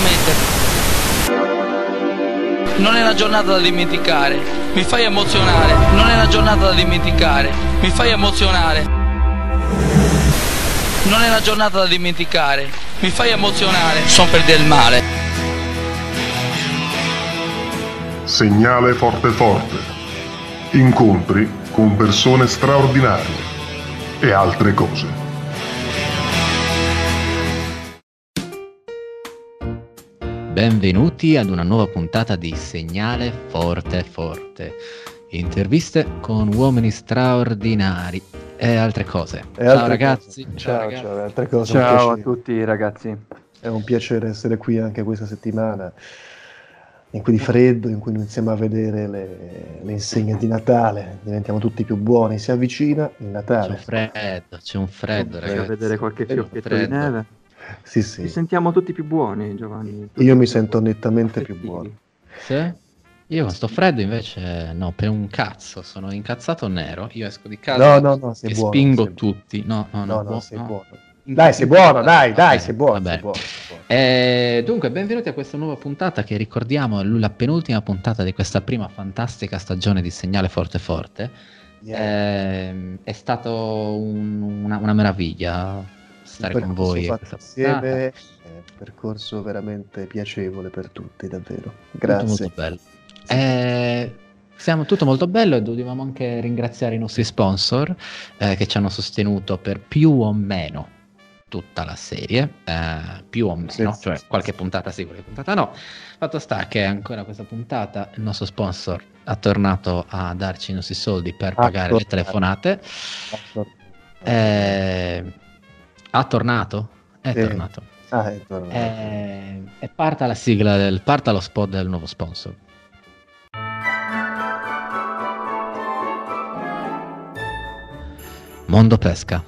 veramente. Non è una giornata da dimenticare, mi fai emozionare. Non è una giornata da dimenticare, mi fai emozionare. Non è una giornata da dimenticare, mi fai emozionare. Sono per del male. Segnale forte forte. Incontri con persone straordinarie e altre cose. Benvenuti ad una nuova puntata di Segnale Forte Forte. Interviste con uomini straordinari e altre cose. E ciao altre ragazzi. cose. Ciao, Ciao, ragazzi. ciao, altre cose, un Ciao a tutti ragazzi. È un piacere essere qui anche questa settimana, in cui di freddo, in cui iniziamo a vedere le, le insegne di Natale, diventiamo tutti più buoni, si avvicina il C'è un Natale. freddo, c'è un freddo, ragazzi. vedere qualche fiocchetto di neve. Sì, Ci sì, sentiamo tutti più buoni, Giovanni. Tutti io mi sento nettamente più buono. Sì? Io sto freddo invece no, per un cazzo, sono incazzato nero, io esco di casa No, no, no, sei e buono. spingo sei- tutti. No, no, no, No, sei no. buono. Dai, sei buono, dai, dai, sei buono, Va sei buono, sei buono. Eh, dunque, benvenuti a questa nuova puntata che ricordiamo è la penultima puntata di questa prima fantastica stagione di Segnale Forte Forte. Niente. Ehm, è stato un- una, una meraviglia stare con voi. a fatto questa puntata. insieme è un percorso veramente piacevole per tutti, davvero. Grazie. molto bello. Eh, siamo tutto molto bello e dobbiamo anche ringraziare i nostri sponsor eh, che ci hanno sostenuto per più o meno tutta la serie, eh, più o meno, Sì, sì, cioè sì, qualche sì. puntata sì, qualche puntata no. Fatto sta che ancora questa puntata il nostro sponsor ha tornato a darci i nostri soldi per pagare le telefonate. Eh, ha tornato? È Sì. tornato. Ah, è tornato. Eh, e parta la sigla, del, parta lo spot del nuovo sponsor. Mondo Pesca,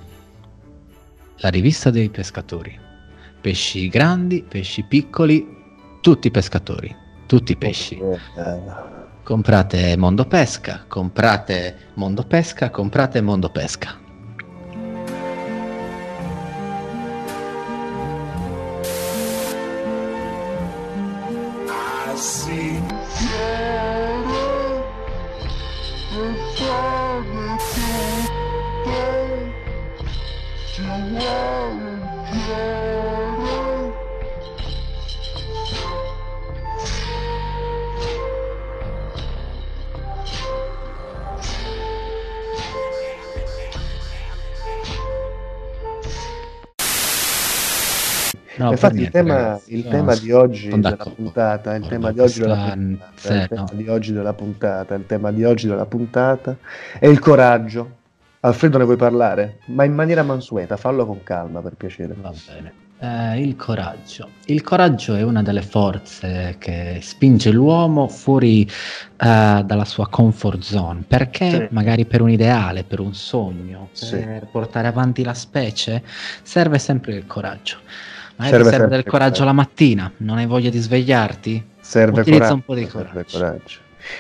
la rivista dei pescatori. Pesci grandi, pesci piccoli, tutti pescatori, tutti pesci. Eh, Comprate Mondo Pesca, comprate Mondo Pesca, comprate Mondo Pesca. No, Infatti il niente, tema, ragazzi, il tema di oggi della puntata, il tema di oggi della puntata, il tema no. di oggi della puntata, il tema di oggi della puntata è il coraggio. Alfredo ne vuoi parlare? Ma in maniera mansueta, fallo con calma per piacere. Va bene. Eh, il coraggio. Il coraggio è una delle forze che spinge l'uomo fuori eh, dalla sua comfort zone. Perché Sì. magari per un ideale, per un sogno, Sì. per portare avanti la specie, serve sempre il coraggio. Magari Serve serve, del coraggio la mattina, non hai voglia di svegliarti? Serve Utilizza coraggio, un po' di serve coraggio. coraggio.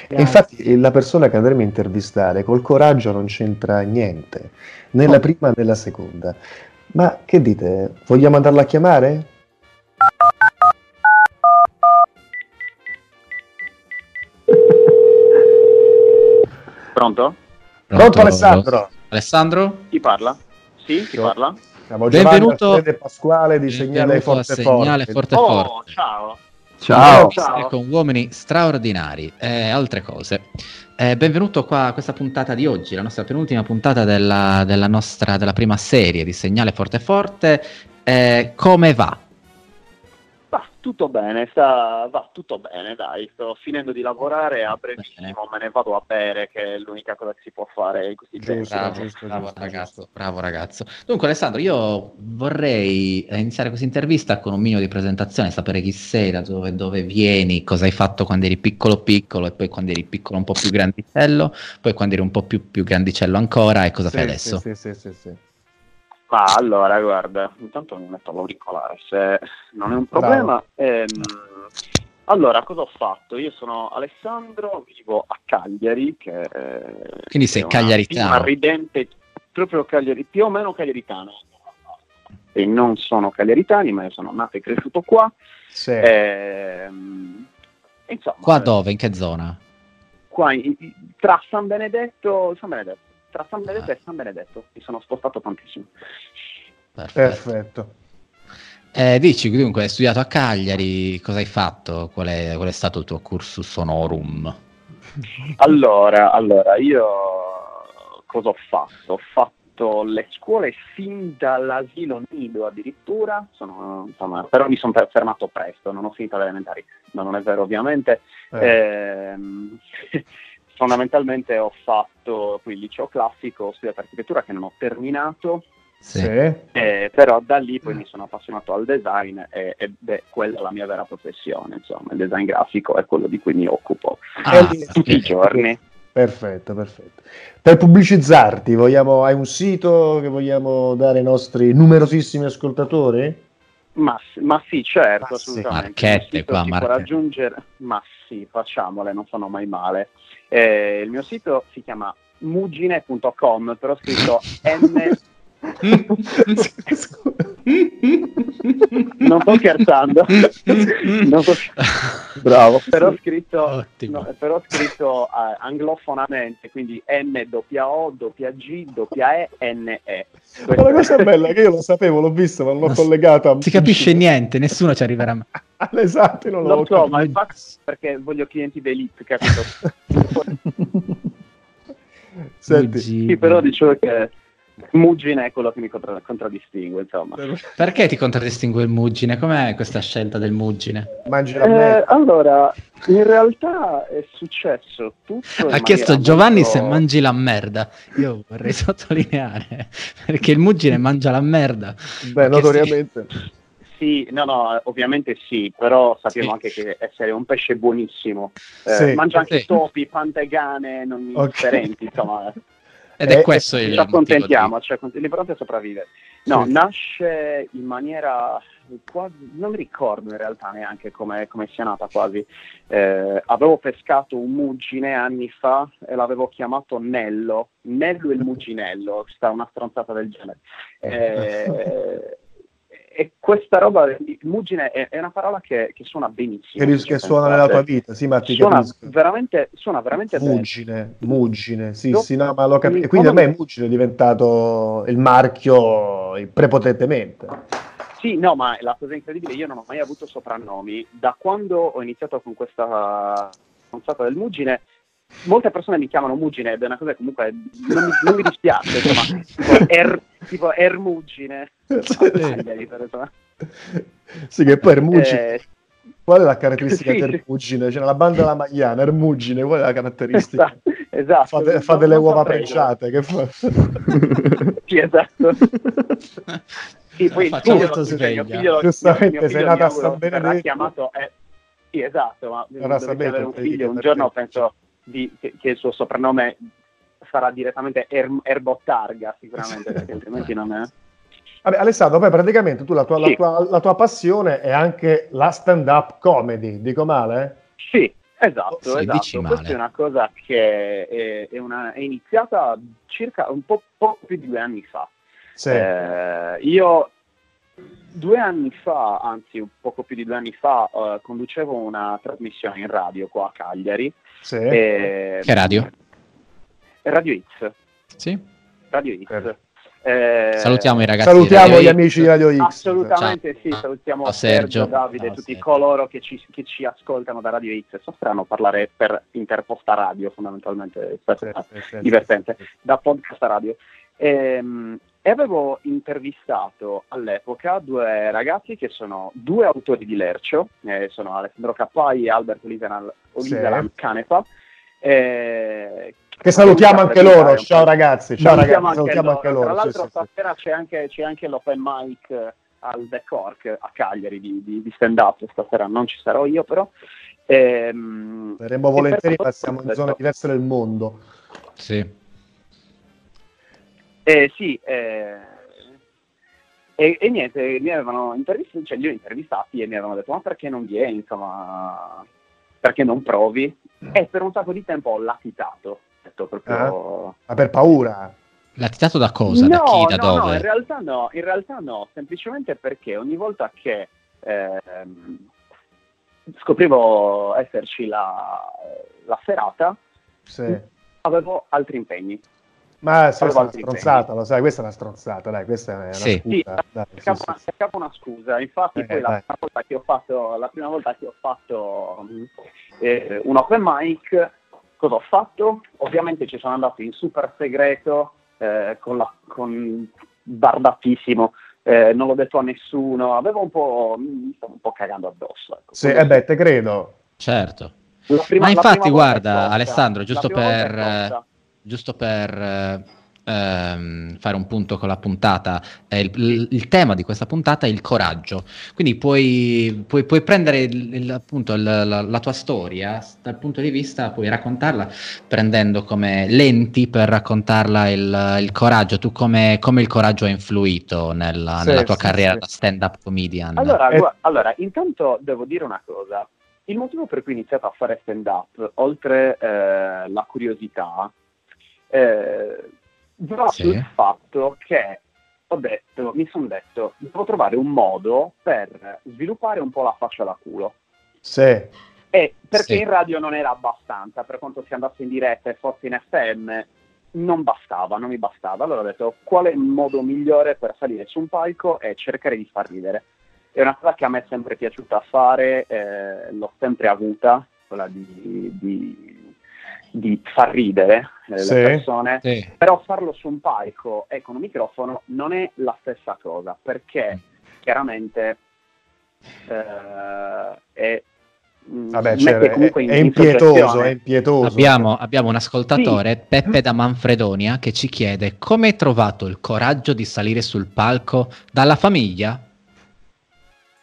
E infatti la persona che andremo a intervistare col coraggio non c'entra niente, né la Oh. prima né la seconda. Ma che dite? Vogliamo andarla a chiamare? Pronto? Pronto Alessandro? Alessandro? Chi parla? Sì, chi Io. parla? Siamo Giovanni Benvenuto- e Pasquale di Segnale Forte Segnale Forte. Forte Oh, Forte. ciao. Ciao. Ciao. con uomini straordinari e altre cose. Eh, benvenuto qua a questa puntata di oggi, la nostra penultima puntata della, della nostra della prima serie di Segnale Forte Forte. Eh, come va? Tutto bene, sta... va tutto bene, dai. Sto finendo di lavorare a brevissimo, me ne vado a bere, che è l'unica cosa che si può fare in questi tempi. Giusto, Bravo, giusto, bravo giusto, ragazzo, giusto. bravo ragazzo. Dunque Alessandro, io vorrei eh, iniziare questa intervista con un minimo di presentazione, sapere chi sei, da dove, dove vieni, cosa hai fatto quando eri piccolo piccolo e poi quando eri piccolo un po' più grandicello, poi quando eri un po' più, più grandicello ancora e cosa Sì, fai adesso. Sì, sì, sì, sì, sì. Ma allora, guarda, intanto mi metto l'auricolare, se non è un problema. Ehm, allora, cosa ho fatto? Io sono Alessandro, vivo a Cagliari, che eh, Quindi sei è una cagliaritano. piccola ridente, proprio Cagliari, più o meno cagliaritano. e non sono cagliaritani, ma io sono nato e cresciuto qua. Sì. Ehm, insomma, Qua dove? In che zona? qua in- tra San Benedetto, San Benedetto, tra San Benedetto Ah. e San Benedetto, mi sono spostato tantissimo. Perfetto. Perfetto. Eh, dici, dunque, hai studiato a Cagliari, cosa hai fatto? Qual è, qual è stato il tuo cursus honorum? Allora, allora, io cosa ho fatto? Ho fatto le scuole fin dall'asilo nido addirittura, sono, insomma, però mi sono fermato presto, non ho finito le elementari, ma non è vero ovviamente. Eh, Ehm, fondamentalmente ho fatto poi il liceo classico, ho studiato architettura che non ho terminato, Sì. sì. eh, però da lì poi mi sono appassionato al design e- ed è quella la mia vera professione, insomma, il design grafico è quello di cui mi occupo Ah, Eh, tutti i giorni. Perfetto, perfetto. Per pubblicizzarti, vogliamo, hai un sito che vogliamo dare ai nostri numerosissimi ascoltatori? Ma, ma sì, certo, Ma sì. assolutamente. Marchette qua, marchette. raggiungere, ma sì, facciamole, non fanno mai male. Eh, il mio sito si chiama mugine.com, però scritto M. non sto scherzando, non sto- Bravo. però scritto, Ottimo. no, però scritto eh, anglofonamente, quindi M doppia O doppia G doppia E N E. Ma la cosa bella è che io lo sapevo, l'ho visto, ma non l'ho Non collegato a... Si capisce niente, nessuno ci arriverà mai. Esatto, non Lo l'ho so, ma infatti perché voglio clienti d'elite, capito? Senti, Sì, però dicevo che Muggine è quello che mi contra- contraddistingue, insomma. Perché ti contraddistingue il Muggine? Com'è questa scelta del Muggine? mangi la Eh, allora, in realtà è successo tutto. Ha chiesto Giovanni molto- se mangi la merda. Io vorrei sottolineare perché il Muggine mangia la merda. Beh, notoriamente. Sì, no, no, ovviamente sì, però sappiamo Sì. anche che essere un pesce buonissimo. Eh, Sì. mangia anche Sì. topi, pantegane, non Ok. differenti, insomma. Ed Eh, è questo il ci accontentiamo, cioè, l'importante è sopravvivere. No, Sì. nasce in maniera quasi, non mi ricordo in realtà neanche come, come sia nata quasi. Eh, avevo pescato un muggine anni fa e l'avevo chiamato Nello, Nello il mugginello, sta una stronzata del genere. Eh, e questa roba, il muggine è, è una parola che, che suona benissimo. Che, che ci suona nella tua pensate. vita, sì, ma ti Suona capisco. veramente, suona veramente bene. Muggine, Muggine, sì, No. sì, no, ma. Mi- E quindi a me Muggine è diventato il marchio prepotentemente. Sì, no, ma la cosa incredibile, io non ho mai avuto soprannomi. Da quando ho iniziato con questa del Muggine, molte persone mi chiamano Muggine ed è una cosa che comunque non mi, non mi dispiace, insomma, tipo, er, tipo esempio. sì, che poi Ermugine, Eh, qual è la caratteristica sì, di. Ermugine? C'è la banda della Magliana, Ermugine, qual è la caratteristica? esatto. Fa, de- fa delle uova prenciate, che fa? Sì, esatto. Sì, poi il figlio- cioè, mio figlio- Giustamente, mio sei figlio nata a San Benedetto. chiamato, eh, sì, esatto, ma Era dovessi avere un figlio, un giorno penso di- che, che il suo soprannome sarà direttamente er, Erbottarga, sicuramente, perché altrimenti non è... Vabbè, Alessandro, poi praticamente tu la tua, la Sì. tua- la tua passione è anche la stand-up comedy, dico male? Sì, esatto, Sì, dici esatto. male. Questa è una cosa che è, è una- è iniziata circa un po' poco più di due anni fa. Sì. Eh, io due anni fa, anzi un poco più di due anni fa, eh, conducevo una trasmissione in radio qua a Cagliari. sì. eh, Che radio? Radio X. Sì. Radio X. Certo. Eh, Salutiamo i ragazzi. Salutiamo gli X. amici di Radio X. Assolutamente sì, Ciao. salutiamo Ciao, Sergio, Sergio. Davide, Ciao, tutti Sergio. coloro che ci, che ci ascoltano da Radio X. So strano parlare per interposta radio, fondamentalmente, è Sì, sì, sì, divertente, sì. da podcast a radio. Ehm, E avevo intervistato all'epoca due ragazzi che sono due autori di Lercio, eh, sono Alessandro Cappai e Albert Oliveral- Sì. Oliveran Canepa. eh, Che salutiamo anche loro. Ciao ragazzi, ciao Salutiamo ragazzi, salutiamo anche loro. Tra sì, l'altro sì, sì. stasera c'è anche, c'è anche l'open mic al The Cork a Cagliari di, di, di stand up, stasera non ci sarò io però. Ehm, Saremmo volentieri, per- ma siamo in zone diverse del mondo. Sì. Eh, sì, eh, e, e niente, mi avevano intervistato, cioè li ho intervistati e mi avevano detto ma perché non vieni, insomma, perché non provi? E per un sacco di tempo ho latitato, detto proprio... Ma per paura. Latitato da cosa? da chi? Da no, dove? No, in realtà no, in realtà no, semplicemente perché ogni volta che ehm, scoprivo esserci la, la serata, Sì. avevo altri impegni. Ma questa è una stronzata, lo sai, questa è una stronzata, dai, questa è una Sì. scusa. Sì, dai, sì, Cercavo, sì, cercavo una scusa, infatti Eh, poi la prima, volta che ho fatto, la prima volta che ho fatto eh, un open mic, cosa ho fatto? Ovviamente ci sono andato in super segreto, eh, con, la, con bardatissimo, eh, non l'ho detto a nessuno, avevo un po', mi stavo un po' cagando addosso. Ecco. Sì, eh beh, te credo. Certo. Prima- Ma infatti, guarda. Alessandro, giusto per. Giusto per eh, ehm, fare un punto con la puntata, eh, il, il- il tema di questa puntata è il coraggio. Quindi puoi, puoi- puoi prendere il- il- appunto il- la, la tua storia dal punto di vista, puoi raccontarla prendendo come lenti per raccontarla il, il coraggio. Tu come, come il coraggio ha influito nella, Sì, nella tua sì, carriera sì. da stand-up comedian? Allora, Eh. gua- allora, intanto devo dire una cosa. Il motivo per cui ho iniziato a fare stand-up, oltre eh, la curiosità, eh, va Sì. sul fatto che ho detto, mi sono detto, devo trovare un modo per sviluppare un po' la faccia da culo. Sì, E perché Sì. in radio non era abbastanza, per quanto si andasse in diretta e fosse in FM, non bastava, non mi bastava. Allora ho detto, qual è il modo migliore per salire su un palco e cercare di far ridere? È una cosa che a me è sempre piaciuta fare, eh, l'ho sempre avuta, quella di, di- di far ridere eh, Sì. le persone, Sì. però farlo su un palco e con un microfono non è la stessa cosa, perché chiaramente eh, è, mm, vabbè, mette cioè, è, comunque in- è impietoso, è impietoso. Abbiamo, abbiamo un ascoltatore, Peppe da Manfredonia, che ci chiede come hai trovato il coraggio di salire sul palco dalla famiglia?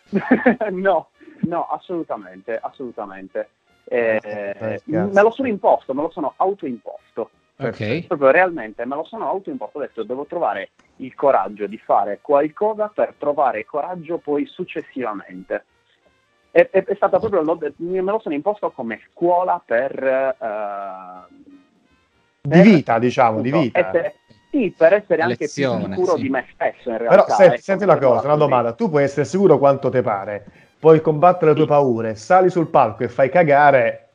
no, no, assolutamente, assolutamente. Eh, Eh, cazzo. me lo sono imposto, me lo sono autoimposto. Ok. Proprio realmente me lo sono autoimposto. Ho detto devo trovare il coraggio di fare qualcosa per trovare coraggio poi successivamente. È, è- è stata proprio, me lo sono imposto come scuola per... eh, Di vita, diciamo, di appunto, vita. essere- sì, per essere anche Lezione, più sicuro sì. di me stesso in Però realtà. senti, ecco, senti una cosa, una domanda. Tu puoi essere sicuro quanto te pare, puoi combattere le tue paure, sali sul palco e fai cagare.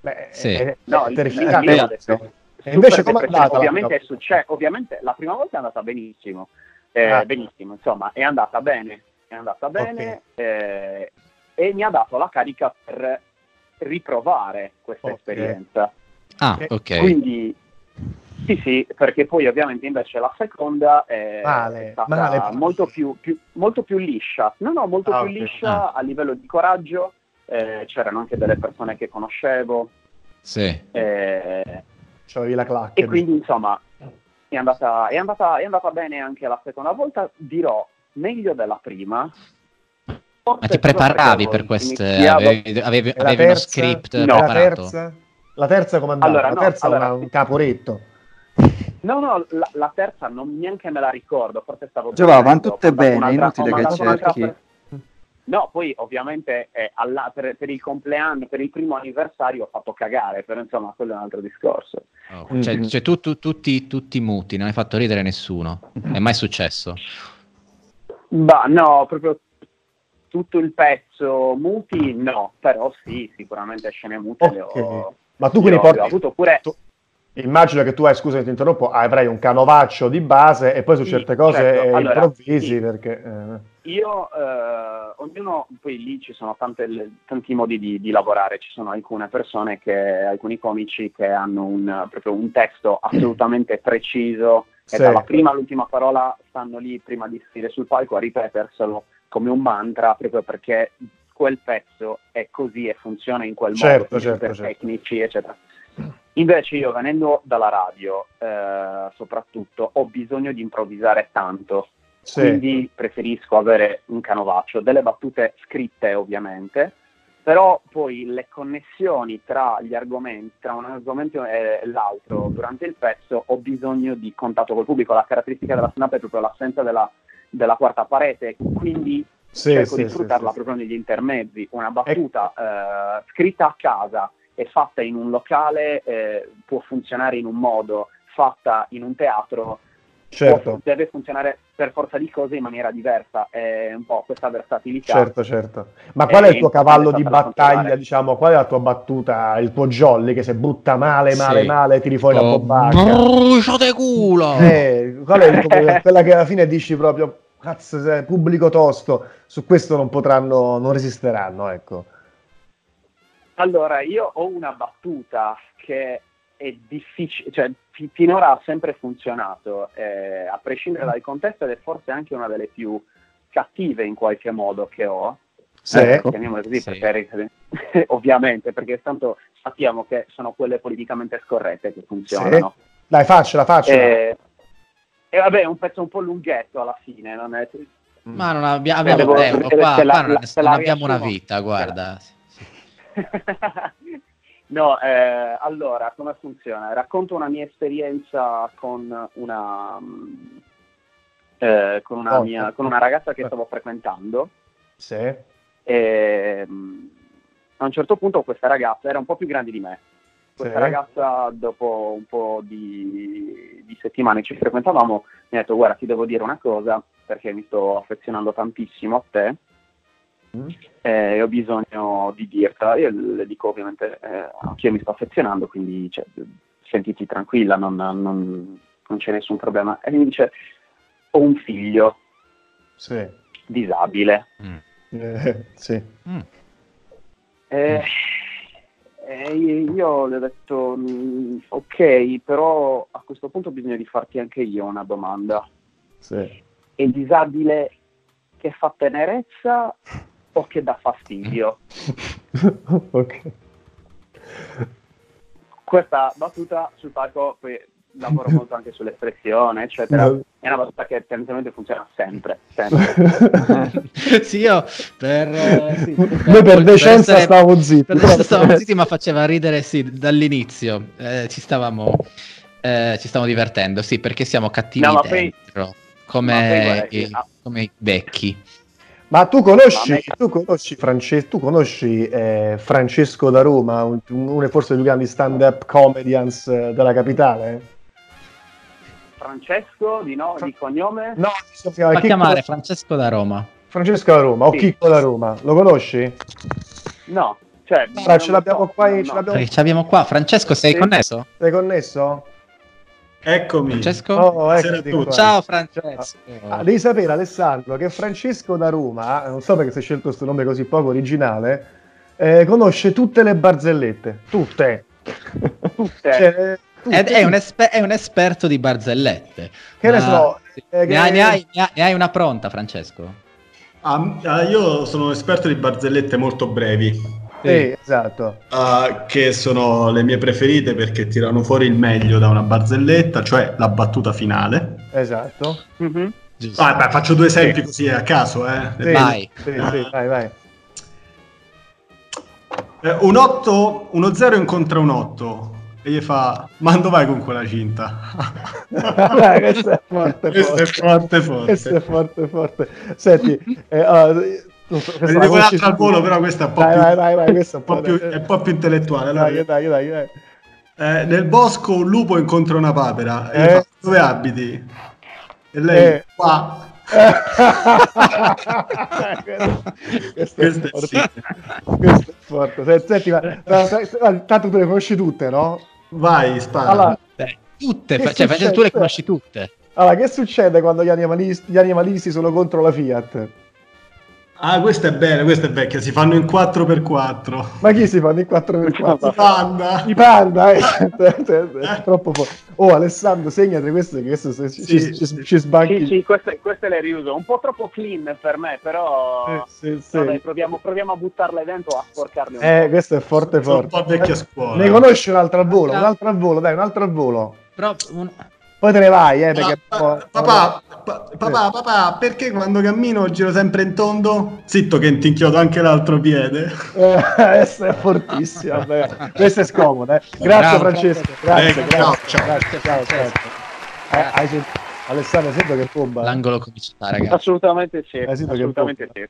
Beh, Sì. è, No, è terrificante. detto, E invece come è andata? Ovviamente è successo, ovviamente la prima volta è andata benissimo, eh, Ah. benissimo, insomma, è andata bene, è andata bene Ok. eh, e mi ha dato la carica per riprovare questa Ok. esperienza. Ah, Eh, ok. Quindi sì, sì, perché poi ovviamente invece la seconda è, Male, è stata male. molto, più, più- molto più liscia. No, no, molto Ah, più ok. liscia a livello di coraggio. eh, c'erano anche delle persone che conoscevo. Sì. eh, C'avevi la clacca. e quindi insomma è andata, è, andata, è andata bene anche la seconda volta, dirò meglio della prima. Ma ti preparavi per queste... Avevi, avevi- la avevi uno script la preparato? terza? La terza come andava? Allora, la no, terza allora- una- un caporetto. No, no, la, la terza non neanche me la ricordo, forse stavo... Giova, vanno tutte bene, inutile che cerchi. No, poi ovviamente eh, alla- per, per il compleanno, per il primo anniversario ho fatto cagare, però insomma quello è un altro discorso. Oh, Cioè, Mhm. cioè tu, tu- tutti, tutti muti, non hai fatto ridere nessuno. È mai successo? Ma no, proprio tutto il pezzo muti no, però sì, sicuramente scene mute le ho... Ma tu quindi porti... ho avuto pure... tu- Immagino che tu hai, scusa ti interrompo, avrai un canovaccio di base e poi su Sì, certe cose certo. Allora, improvvisi sì. perché... eh, Io, eh, ognuno, poi lì ci sono tante- tanti modi di, di lavorare, ci sono alcune persone, che, alcuni comici che hanno un, proprio un testo assolutamente preciso e Sì. dalla prima all'ultima parola stanno lì prima di salire sul palco a ripeterselo come un mantra proprio perché quel pezzo è così e funziona in quel Certo, modo, certo, per certo. tecnici, eccetera. Invece io venendo dalla radio, eh, soprattutto, ho bisogno di improvvisare tanto, sì. quindi preferisco avere un canovaccio, delle battute scritte ovviamente, però poi le connessioni tra gli argomenti, tra un argomento e l'altro durante il pezzo ho bisogno di contatto col pubblico, la caratteristica della stand-up è proprio l'assenza della, della quarta parete, quindi Sì, cerco sì, di sfruttarla sì, proprio negli intermezzi, una battuta eh, scritta a casa e fatta in un locale eh, può funzionare in un modo, fatta in un teatro Certo, può- deve funzionare per forza di cose in maniera diversa. È un po' questa versatilità. certo, certo. Ma qual è il tuo Eh, cavallo di è battaglia, diciamo? Qual è la tua battuta, il tuo jolly che se butta male, male, Sì. male, tiri fuori la Oh, bobacca? bruciate culo! Eh, qual è il tuo- quella che alla fine dici proprio, cazzo, se- pubblico tosto, su questo non potranno, non resisteranno, ecco. Allora, io ho una battuta che è difficile, cioè fi- finora ha sempre funzionato, eh, a prescindere dal contesto, ed è forse anche una delle più cattive in qualche modo che ho. Sì. Eh, chiamiamole così, Sì. perché, ovviamente, perché tanto sappiamo che sono quelle politicamente scorrette che funzionano. Dai, faccela, faccela. E, e vabbè, è un pezzo un po' lunghetto alla fine, non è... Ma non abbia- abbiamo devo- tempo, qua, la- qua non, la- abbiamo una vita, guarda. Sì, sì. no, eh, allora, come funziona? Racconto una mia esperienza con una, mm, eh, con una, Oh, mia- con una ragazza che stavo frequentando Sì. e mm, a un certo punto questa ragazza era un po' più grande di me. Questa Sì. ragazza, dopo un po' di, di settimane ci frequentavamo, mi ha detto: Guarda, ti devo dire una cosa perché mi sto affezionando tantissimo a te Mm. eh, e ho bisogno di dirtela. Io le dico ovviamente eh, anch'io mi sto affezionando, quindi cioè, sentiti tranquilla, non, non- non c'è nessun problema. E mi dice, ho un figlio Sì. disabile. Mm. Eh, sì. Mm. E, e io le ho detto, "Mm, ok, però a questo punto bisogna di farti anche io una domanda. Sì. È il disabile che fa tenerezza o che dà fastidio? ok. questa battuta sul palco poi lavoro molto anche sull'espressione eccetera No. è una battuta che tendenzialmente funziona sempre, sempre. sì, io per, eh, sì, Noi per decenza essere- stavamo zitti. per adesso stavamo zitti, ma faceva ridere sì, dall'inizio. Eh, ci stavamo eh, ci stiamo divertendo, sì, perché siamo cattivi No, poi- dentro, ma come, poi guarda i, ah. come i vecchi. Ma tu conosci, tu conosci, France- tu conosci eh, Francesco da Roma, un- uno forse dei più grandi stand-up comedians eh, della capitale? Francesco di, no, di cognome No, si chiama Fa Chicco- chiamare Francesco da Roma. Francesco da Roma o Sì. Chicco da Roma, lo conosci? no cioè, Allora, ce l'abbiamo so, qua, no, ce l'abbiamo- Perché ci abbiamo qua. Francesco, sei Sì. connesso? Sei connesso? Eccomi. Francesco? Oh, qua. Ciao Francesco. Ah, devi sapere Alessandro che Francesco da Roma, non so perché si è scelto questo nome così poco originale, eh, conosce tutte le barzellette, tutte. Tutte. Cioè, tutte, è un, esper- è un esperto di barzellette. Che ne so, sì. eh, Ne, hai, ne hai- ne hai- ne hai una pronta, Francesco? Ah, ah, io sono esperto di barzellette molto brevi, Sì, esatto. ah, che sono le mie preferite perché tirano fuori il meglio da una barzelletta, cioè la battuta finale. Esatto. Mhm. Giusto. Ah, beh, faccio due esempi così a caso. Eh. Sì, Vai. Sì, sì, vai, vai. Eh, un 8, uno 0 incontra un 8 e gli fa, ma dove vai con quella cinta? Questo è forte, Questo è forte. forte, Questo è forte. forte, forte. Senti, eh, allora, non so, Ne questa conosci un'altra al volo, però questa è un po' più, vai, vai, vai, questa è un po' più- è un po' più intellettuale. Allora, Dai, dai, dai, dai. eh, nel bosco un lupo incontra una papera e gli Eh. fa, dove abiti? E lei, Eh. qua. questo, è Questo è forte. sì. Questo è forte. Senti, senti, ma, ma- ma- tanto tu le conosci tutte, no? Vai, spara. Allora, Beh, tutte, cioè, Francesco, tu le conosci tutte. allora, che succede quando gli animalisti, gli animalisti sono contro la Fiat? Ah, questa è bella, questa è vecchia, si fanno in 4x4. Ma chi si fanno in 4x4? Panda. I panda, eh? è troppo forte. Oh, Alessandro, segnate questo che questo ci, Sì, ci, ci, sì. ci sbanchi. sì sì queste, queste le riuso un po' troppo clean per me però Sì, sì, sì. vabbè, proviamo, proviamo a buttarle dentro a sporcarle un Eh, po' questo è forte Sono un forte. po' vecchia scuola. Ne conosci un altro al volo? Un altro al volo, dai, un altro al volo. Però un- Poi te ne vai, eh, perché... Pa- pa- papà, pa- papà, papà, perché quando cammino giro sempre in tondo? Zitto che ti inchiodo anche l'altro piede. Eh, questa è fortissima. Questa è scomoda. eh. Grazie Bravo. Francesco. Grazie, Ecco, grazie, ciao, ciao. grazie, ciao, ciao. Eh, hai sent- Alessandro, sento che bomba. eh. l'angolo comincia, ragazzi. assolutamente sì Eh, assolutamente sì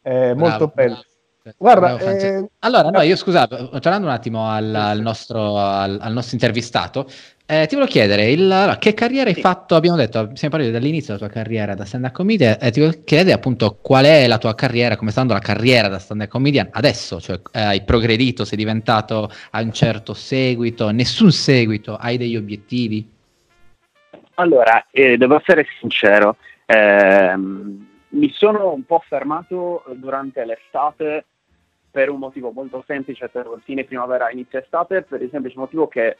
È molto Bravo, bello. bravo. Guarda, eh, Allora, no, io scusate, tornando un attimo al, al nostro, al, al nostro intervistato, eh, ti volevo chiedere, il- che carriera hai Sì. fatto? Abbiamo detto, siamo partiti dall'inizio della tua carriera da stand-up comedian, e ti volevo chiedere appunto qual è la tua carriera, come sta andando la carriera da stand-up comedian adesso, cioè eh, hai progredito, sei diventato a un certo seguito, nessun seguito, hai degli obiettivi? Allora, eh, devo essere sincero, ehm, mi sono un po' fermato durante l'estate per un motivo molto semplice, per fine primavera, inizio estate, per il semplice motivo che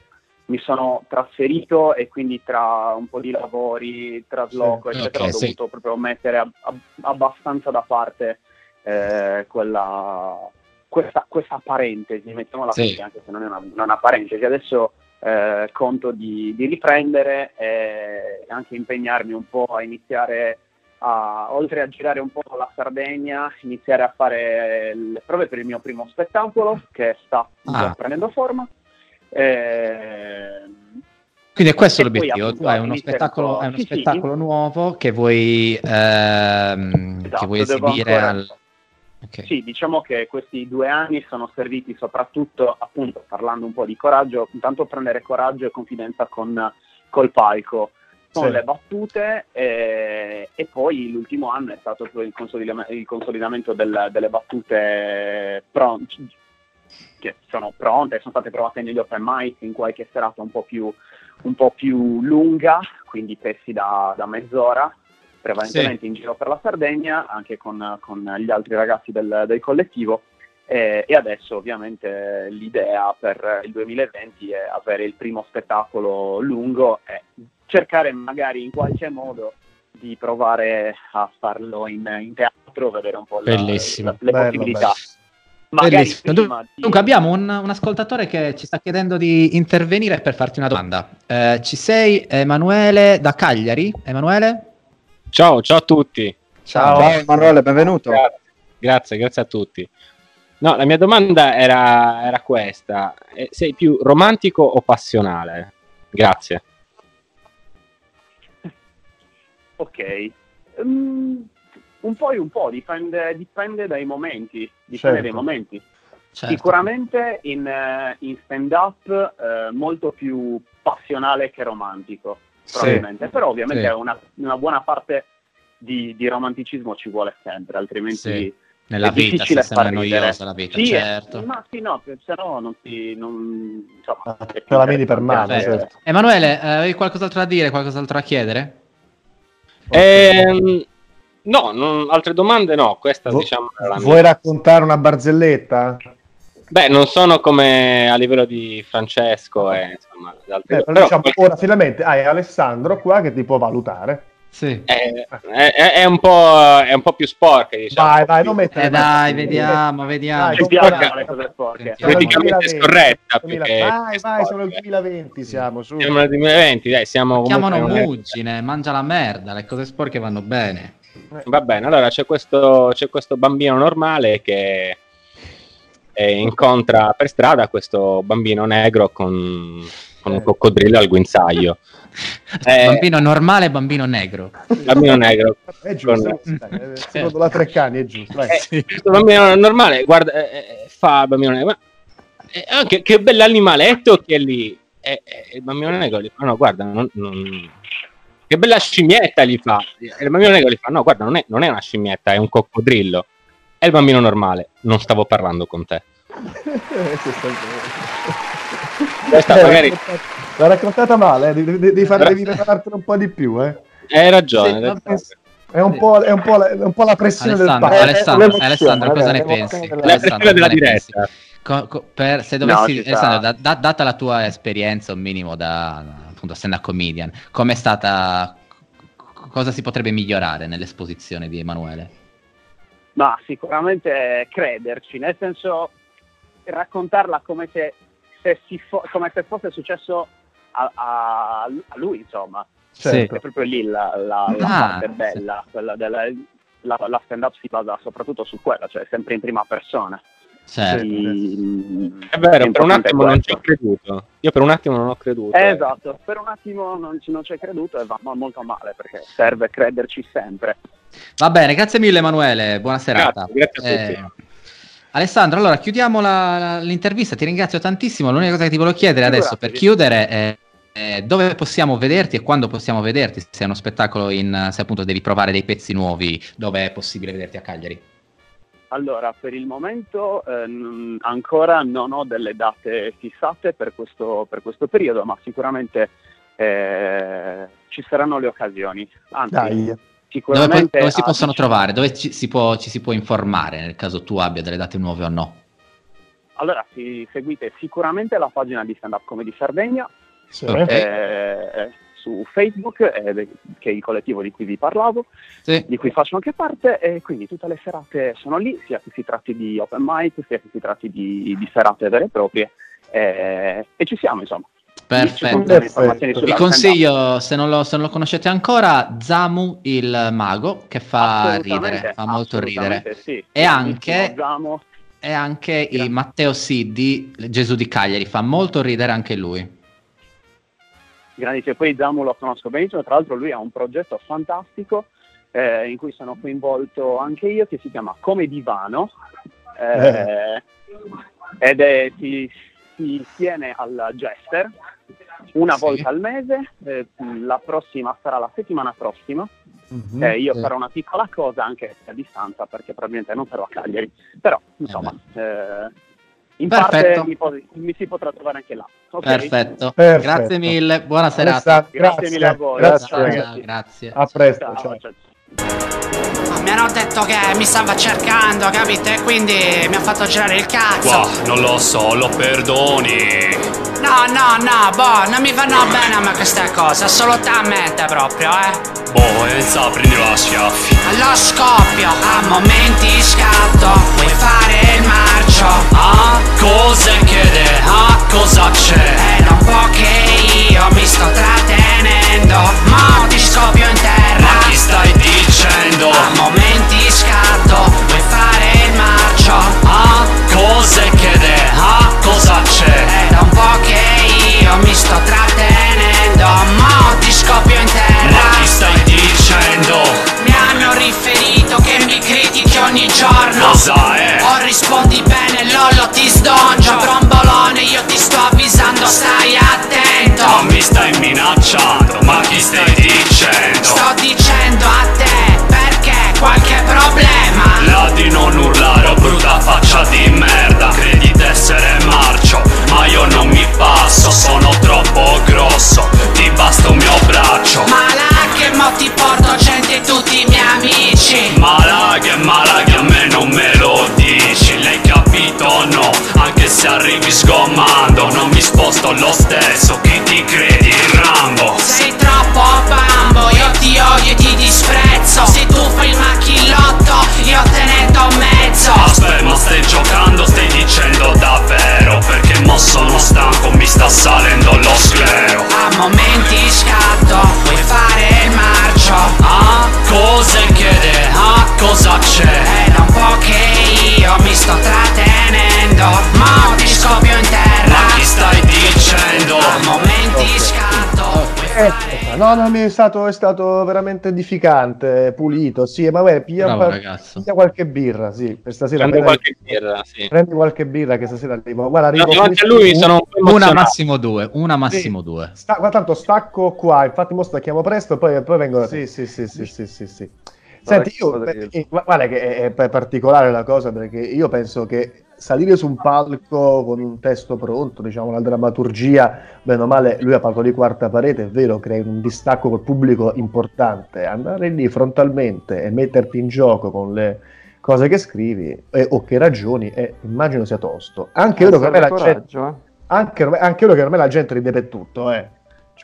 mi sono trasferito e quindi tra un po' di lavori, trasloco, Sì, eccetera, ok, ho sì. dovuto proprio mettere ab- ab- abbastanza da parte eh, quella, questa, questa parentesi, mettiamola Sì. così, anche se non è una, una parentesi. Adesso eh, conto di, di riprendere e anche impegnarmi un po' a iniziare a, oltre a girare un po' la Sardegna, iniziare a fare le prove per il mio primo spettacolo che sta Ah. prendendo forma. Ehm, Quindi è questo E l'obiettivo, appunto, tu hai uno spettacolo, hai uno sì, sì. spettacolo nuovo che vuoi, ehm, che Esatto, vuoi devo esibire ancora- al... ok. Sì, diciamo che questi due anni sono serviti soprattutto, appunto, parlando un po' di coraggio, intanto prendere coraggio e confidenza con, col palco, con Sì. le battute eh, e poi l'ultimo anno è stato il, consolidam- il consolidamento del- delle battute pron- che sono pronte, sono state provate negli open mic in qualche serata un po' più, un po' più lunga, quindi pezzi da, da mezz'ora, prevalentemente in giro per la Sardegna, anche con, con gli altri ragazzi del, del collettivo. Eh, e adesso ovviamente l'idea per il 2020 è avere il primo spettacolo lungo e cercare magari in qualche modo di provare a farlo in, in teatro, vedere un po' la- la- le Bello, possibilità. bello. Magari Bellissimo. prima di- Dunque abbiamo un, un ascoltatore che ci sta chiedendo di intervenire per farti una domanda. Eh, ci sei Emanuele da Cagliari? Emanuele? Ciao, ciao a tutti. Ciao. Ciao Emanuele, benvenuto. Grazie, grazie, grazie a tutti. No, la mia domanda era, era questa. Eh, Sei più romantico o passionale? Grazie. Ok. Mm, un po' e un po', dipende, dipende dai momenti. Dipende Certo. dai momenti. Certo. Sicuramente in, eh, in stand-up eh, molto più passionale che romantico, Sì. probabilmente. Però ovviamente Sì. una, una buona parte di, di romanticismo ci vuole sempre, altrimenti Sì. Nella è vita, difficile se sembra noiosa la vita, Sì, certo. ma sì, no, se no non si... Non, insomma, Ah, te la vedi per anche- certo. Emanuele, eh, avevi qualcos'altro da dire, qualcos'altro da chiedere? Ehm, no, non- altre domande no. Questa Vu- diciamo. Vuoi raccontare una barzelletta? Beh, non sono come a livello di Francesco e insomma, Eh, però però diciamo, ora finalmente hai Alessandro qua che ti può valutare. Sì. è, è- è un po', è un po' più sporca, diciamo. Vai, vai, non mettere Eh dai, vediamo, vediamo. Dai. Sentiamo. Politicamente 2020, scorretta, 2000 più che- Vai, che vai, siamo nel sporca. 2020, siamo su. Siamo nel 2020, dai, siamo Chiamano Mugine, mangia la merda, le cose sporche vanno bene. Va bene, allora c'è questo, c'è questo bambino normale che eh, incontra per strada questo bambino negro con, con un coccodrillo al guinzaglio. Eh, Bambino normale, bambino negro. bambino negro. È giusto, Con- dai, eh, secondo la Treccani è giusto. Eh, questo bambino normale guarda, eh, eh, fa bambino negro. Ma, eh, ah, che, che bell'animaletto che è lì. E il bambino negro gli fa: No, guarda, non- non- che bella scimmietta gli fa. E il bambino negro gli fa: No, guarda, non è, non è una scimmietta, è un coccodrillo. E il bambino normale: Non stavo parlando con te. Eh, è. Questa Eh, magari- l'ha raccontata- male, eh, devi, devi, fare, devi preparartene un po' di più. Eh. Hai ragione. Sì. È, un po', è, un po la, è un po' la pressione Alessandro, del. Alessandro, L'emozione, Alessandro, cosa ne pensi? La pressione della diretta. Co- co- per- se No, dovessi, sta. Alessandro, da- da- data la tua esperienza, un minimo da appunto stand-up comedian, com'è stata, c- cosa si potrebbe migliorare nell'esposizione di Emanuele? Ma sicuramente crederci, nel senso raccontarla come se, se si fo- come se fosse successo a, a- a lui, insomma. Certo. È proprio lì la, la- la Ah, parte bella, quella della, la, la stand-up si basa soprattutto su quella, cioè sempre in prima persona. Certo. Sì, È vero, per un attimo non ci ho creduto. Io per un attimo non ho creduto. Eh, esatto, per un attimo non ci, non ci hai creduto e va molto male perché serve crederci sempre. Va bene, grazie mille Emanuele, buona serata. Grazie, grazie a tutti. Eh, Alessandro, allora chiudiamo la- la- l'intervista, ti ringrazio tantissimo. L'unica cosa che ti volevo chiedere adesso per chiudere è, è dove possiamo vederti e quando possiamo vederti, se è uno spettacolo in, se appunto devi provare dei pezzi nuovi, dove è possibile vederti a Cagliari. Allora, per il momento eh, ancora non ho delle date fissate per questo, per questo periodo, ma sicuramente eh, ci saranno le occasioni. Anzi, Dai. Dove, sicuramente dove si a possono dicembre- trovare? Dove ci si, può, ci si può informare nel caso tu abbia delle date nuove o no? Allora, si, seguite sicuramente la pagina di Stand Up Comedy Sardegna Sì. Eh, su Facebook, eh, che è il collettivo di cui vi parlavo, Sì. di cui faccio anche parte, e quindi tutte le serate sono lì, sia che si tratti di open mic, sia che si tratti di, di serate vere e proprie, eh, e ci siamo, insomma. Perfetto. Vi consiglio, se non, lo, se non lo conoscete ancora, Zamu il mago, che fa ridere, fa molto ridere. Sì. E anche-. E anche Matteo Siddi, Gesù di Cagliari, fa molto ridere anche lui. Grandissimo. Poi Zamu lo conosco benissimo, tra l'altro lui ha un progetto fantastico eh, in cui sono coinvolto anche io che si chiama Come Divano eh, ed è, si, si tiene al Jester una Sì. volta al mese, eh, la prossima sarà la settimana prossima, Mhm. Eh, io Sì. farò una piccola cosa anche a distanza perché probabilmente non sarò a Cagliari, però insomma eh, in Perfetto. parte mi, po- mi si potrà trovare anche là. ok? Perfetto. Perfetto. Grazie mille, buona serata. Alessandro, Grazie mille a voi. Grazie. Ciao, ciao, grazie. A presto. Ciao, ciao. ciao. Ma Mi hanno detto che mi stava cercando, capite? E quindi mi ha fatto girare il cazzo. Qua, non lo so, lo perdoni. No, no, no, boh, non mi vanno bene a me queste cose, assolutamente proprio, eh. Boh, Enza, prendilo a schiaffi. Allo scoppio, a momenti scatto, vuoi fare il marcio, ah? Cose chiede, ah, cosa c'è? È da un po' che io mi sto trattenendo, ma ti scoppio in terra. Ma chi stai dicendo? A momenti scatto, vuoi fare il marcio, Ah, cose chiede, ah, cosa c'è? È da un po' che io mi sto trattenendo, ma ti scoppio in terra. Ma chi stai dicendo? Mi hanno riferito che mi critichi ogni giorno. Cosa Se arrivi sgommando Non mi sposto lo stesso, chi ti credi, Rambo? Sei troppo bambo, io ti odio e ti disprezzo. Se tu fai il macchillotto, io te ne do mezzo. Aspetta, ma stai giocando, stai dicendo davvero? Perché mo sono stanco, mi sta salendo lo sclero. A momenti scatto, vuoi fare il marcio? Ah, cose chiede, ah, cosa c'è? È da un po' che io mi sto trattenendo Ma Eh, no, no, mi è stato, è stato veramente edificante, pulito. Sì, ma beh, piglia, Bravo pa- piglia qualche birra, sì, per stasera. Appena- qualche birra, sì. Prendi qualche birra che stasera arrivo. Guarda, arrivo Davanti a lui sono un po' Una massimo due, una massimo due. Sta, guarda, tanto stacco qua, infatti mo stacchiamo presto poi, poi vengo Sì, sì, sì, sì, sì, sì, sì. Senti, io, Guarda che- eh, gu- guarda che è, è particolare la cosa perché io penso che salire su un palco con un testo pronto, diciamo una drammaturgia, bene o male, lui ha parlato di quarta parete, è vero, crei un distacco col pubblico importante, andare lì frontalmente e metterti in gioco con le cose che scrivi eh, o che ragioni, eh, immagino sia tosto. Anche vero che ormai la gente coraggio, eh. anche, ormai- anche ora che ormai la gente ride per tutto, eh.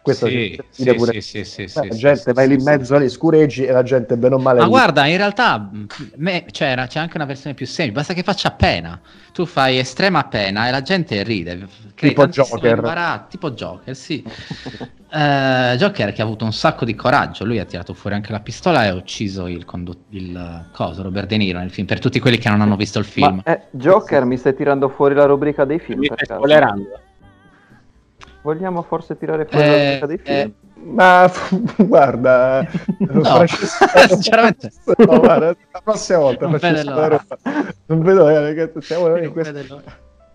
Questo Sì, sì, pure- sì, sì, sì, sì, la gente sì, vai lì in sì, mezzo lì, scureggi e la gente bene o male Ma lì. guarda, in realtà mh, me- c'era, c'è anche una versione più semplice, basta che faccia pena. Tu fai estrema pena e la gente ride. Tipo Joker. imbarazzo, tipo Joker, sì. Eh, Joker che ha avuto un sacco di coraggio, lui ha tirato fuori anche la pistola e ha ucciso il, condu- il coso, Robert De Niro nel film, per tutti quelli che non hanno visto il film. Ma eh, Joker, mi stai tirando fuori la rubrica dei film Mi per stai spoilerando. Vogliamo forse tirare fuori la Eh, rubrica dei eh, film? Ma guarda, Francesco- sinceramente. no, guarda, la prossima volta Non Francesco. Roma. non vedo che siamo in questo-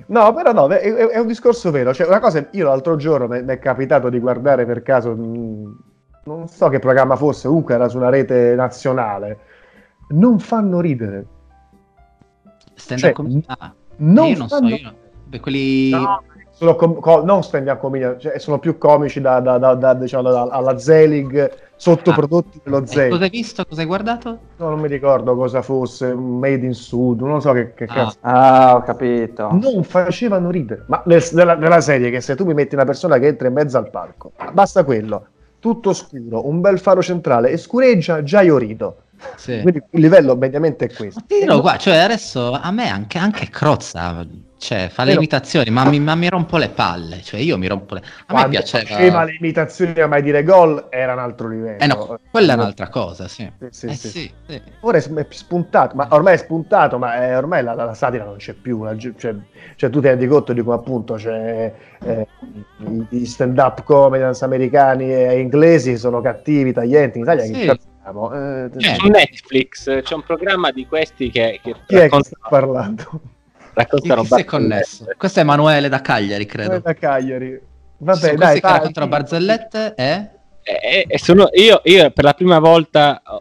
No, però no, è, è- un discorso vero. Cioè, una cosa, io l'altro giorno mi è capitato di guardare per caso, mh, non so che programma fosse, comunque era su una rete nazionale. Non fanno ridere. Stand Cioè, up comedy? Ah, non io non so, fanno- io beh, quelli No, sono com- co- non stand up comedian, cioè sono più comici da, da- da- da- diciamo, da- alla Zelig, sottoprodotti dello Ah. E Zelig. cosa hai visto? Cosa hai guardato? No, non mi ricordo cosa fosse, un Made in Sud, non so che, che Ah. cazzo. Ah, ho capito. Non facevano ridere, ma nel- nella, nella serie che se tu mi metti una persona che entra in mezzo al parco, basta quello, tutto scuro, un bel faro centrale e scureggia, già io rido. Sì. Quindi il livello mediamente è questo. Ti dirò, guarda, cioè adesso a me anche, anche Crozza cioè, fa le Vero. imitazioni, ma mi, ma mi rompo le palle. Cioè, io mi rompo le. A me Quando piaceva. faceva le imitazioni a mai dire gol era un altro livello. Eh no, quella è un'altra cosa, sì. Sì, sì, Eh sì. sì, sì. Ora è spuntato, ma ormai è spuntato, ma è- ormai la, la satira non c'è più. la cioè, cioè, tu ti rendi conto di come appunto c'è, eh, i, i stand-up comedians americani e inglesi sono cattivi, taglienti. In Italia Sì. che cazzo siamo? Eh, Eh. Su Netflix c'è un programma di questi che, che chi è che racconta- sta parlando? Raccontano Chi si è connesso? Questo è Emanuele da Cagliari, credo. Da Cagliari. Vabbè, dai, questi che raccontano barzellette e... E, e sono, io, io per la prima volta ho,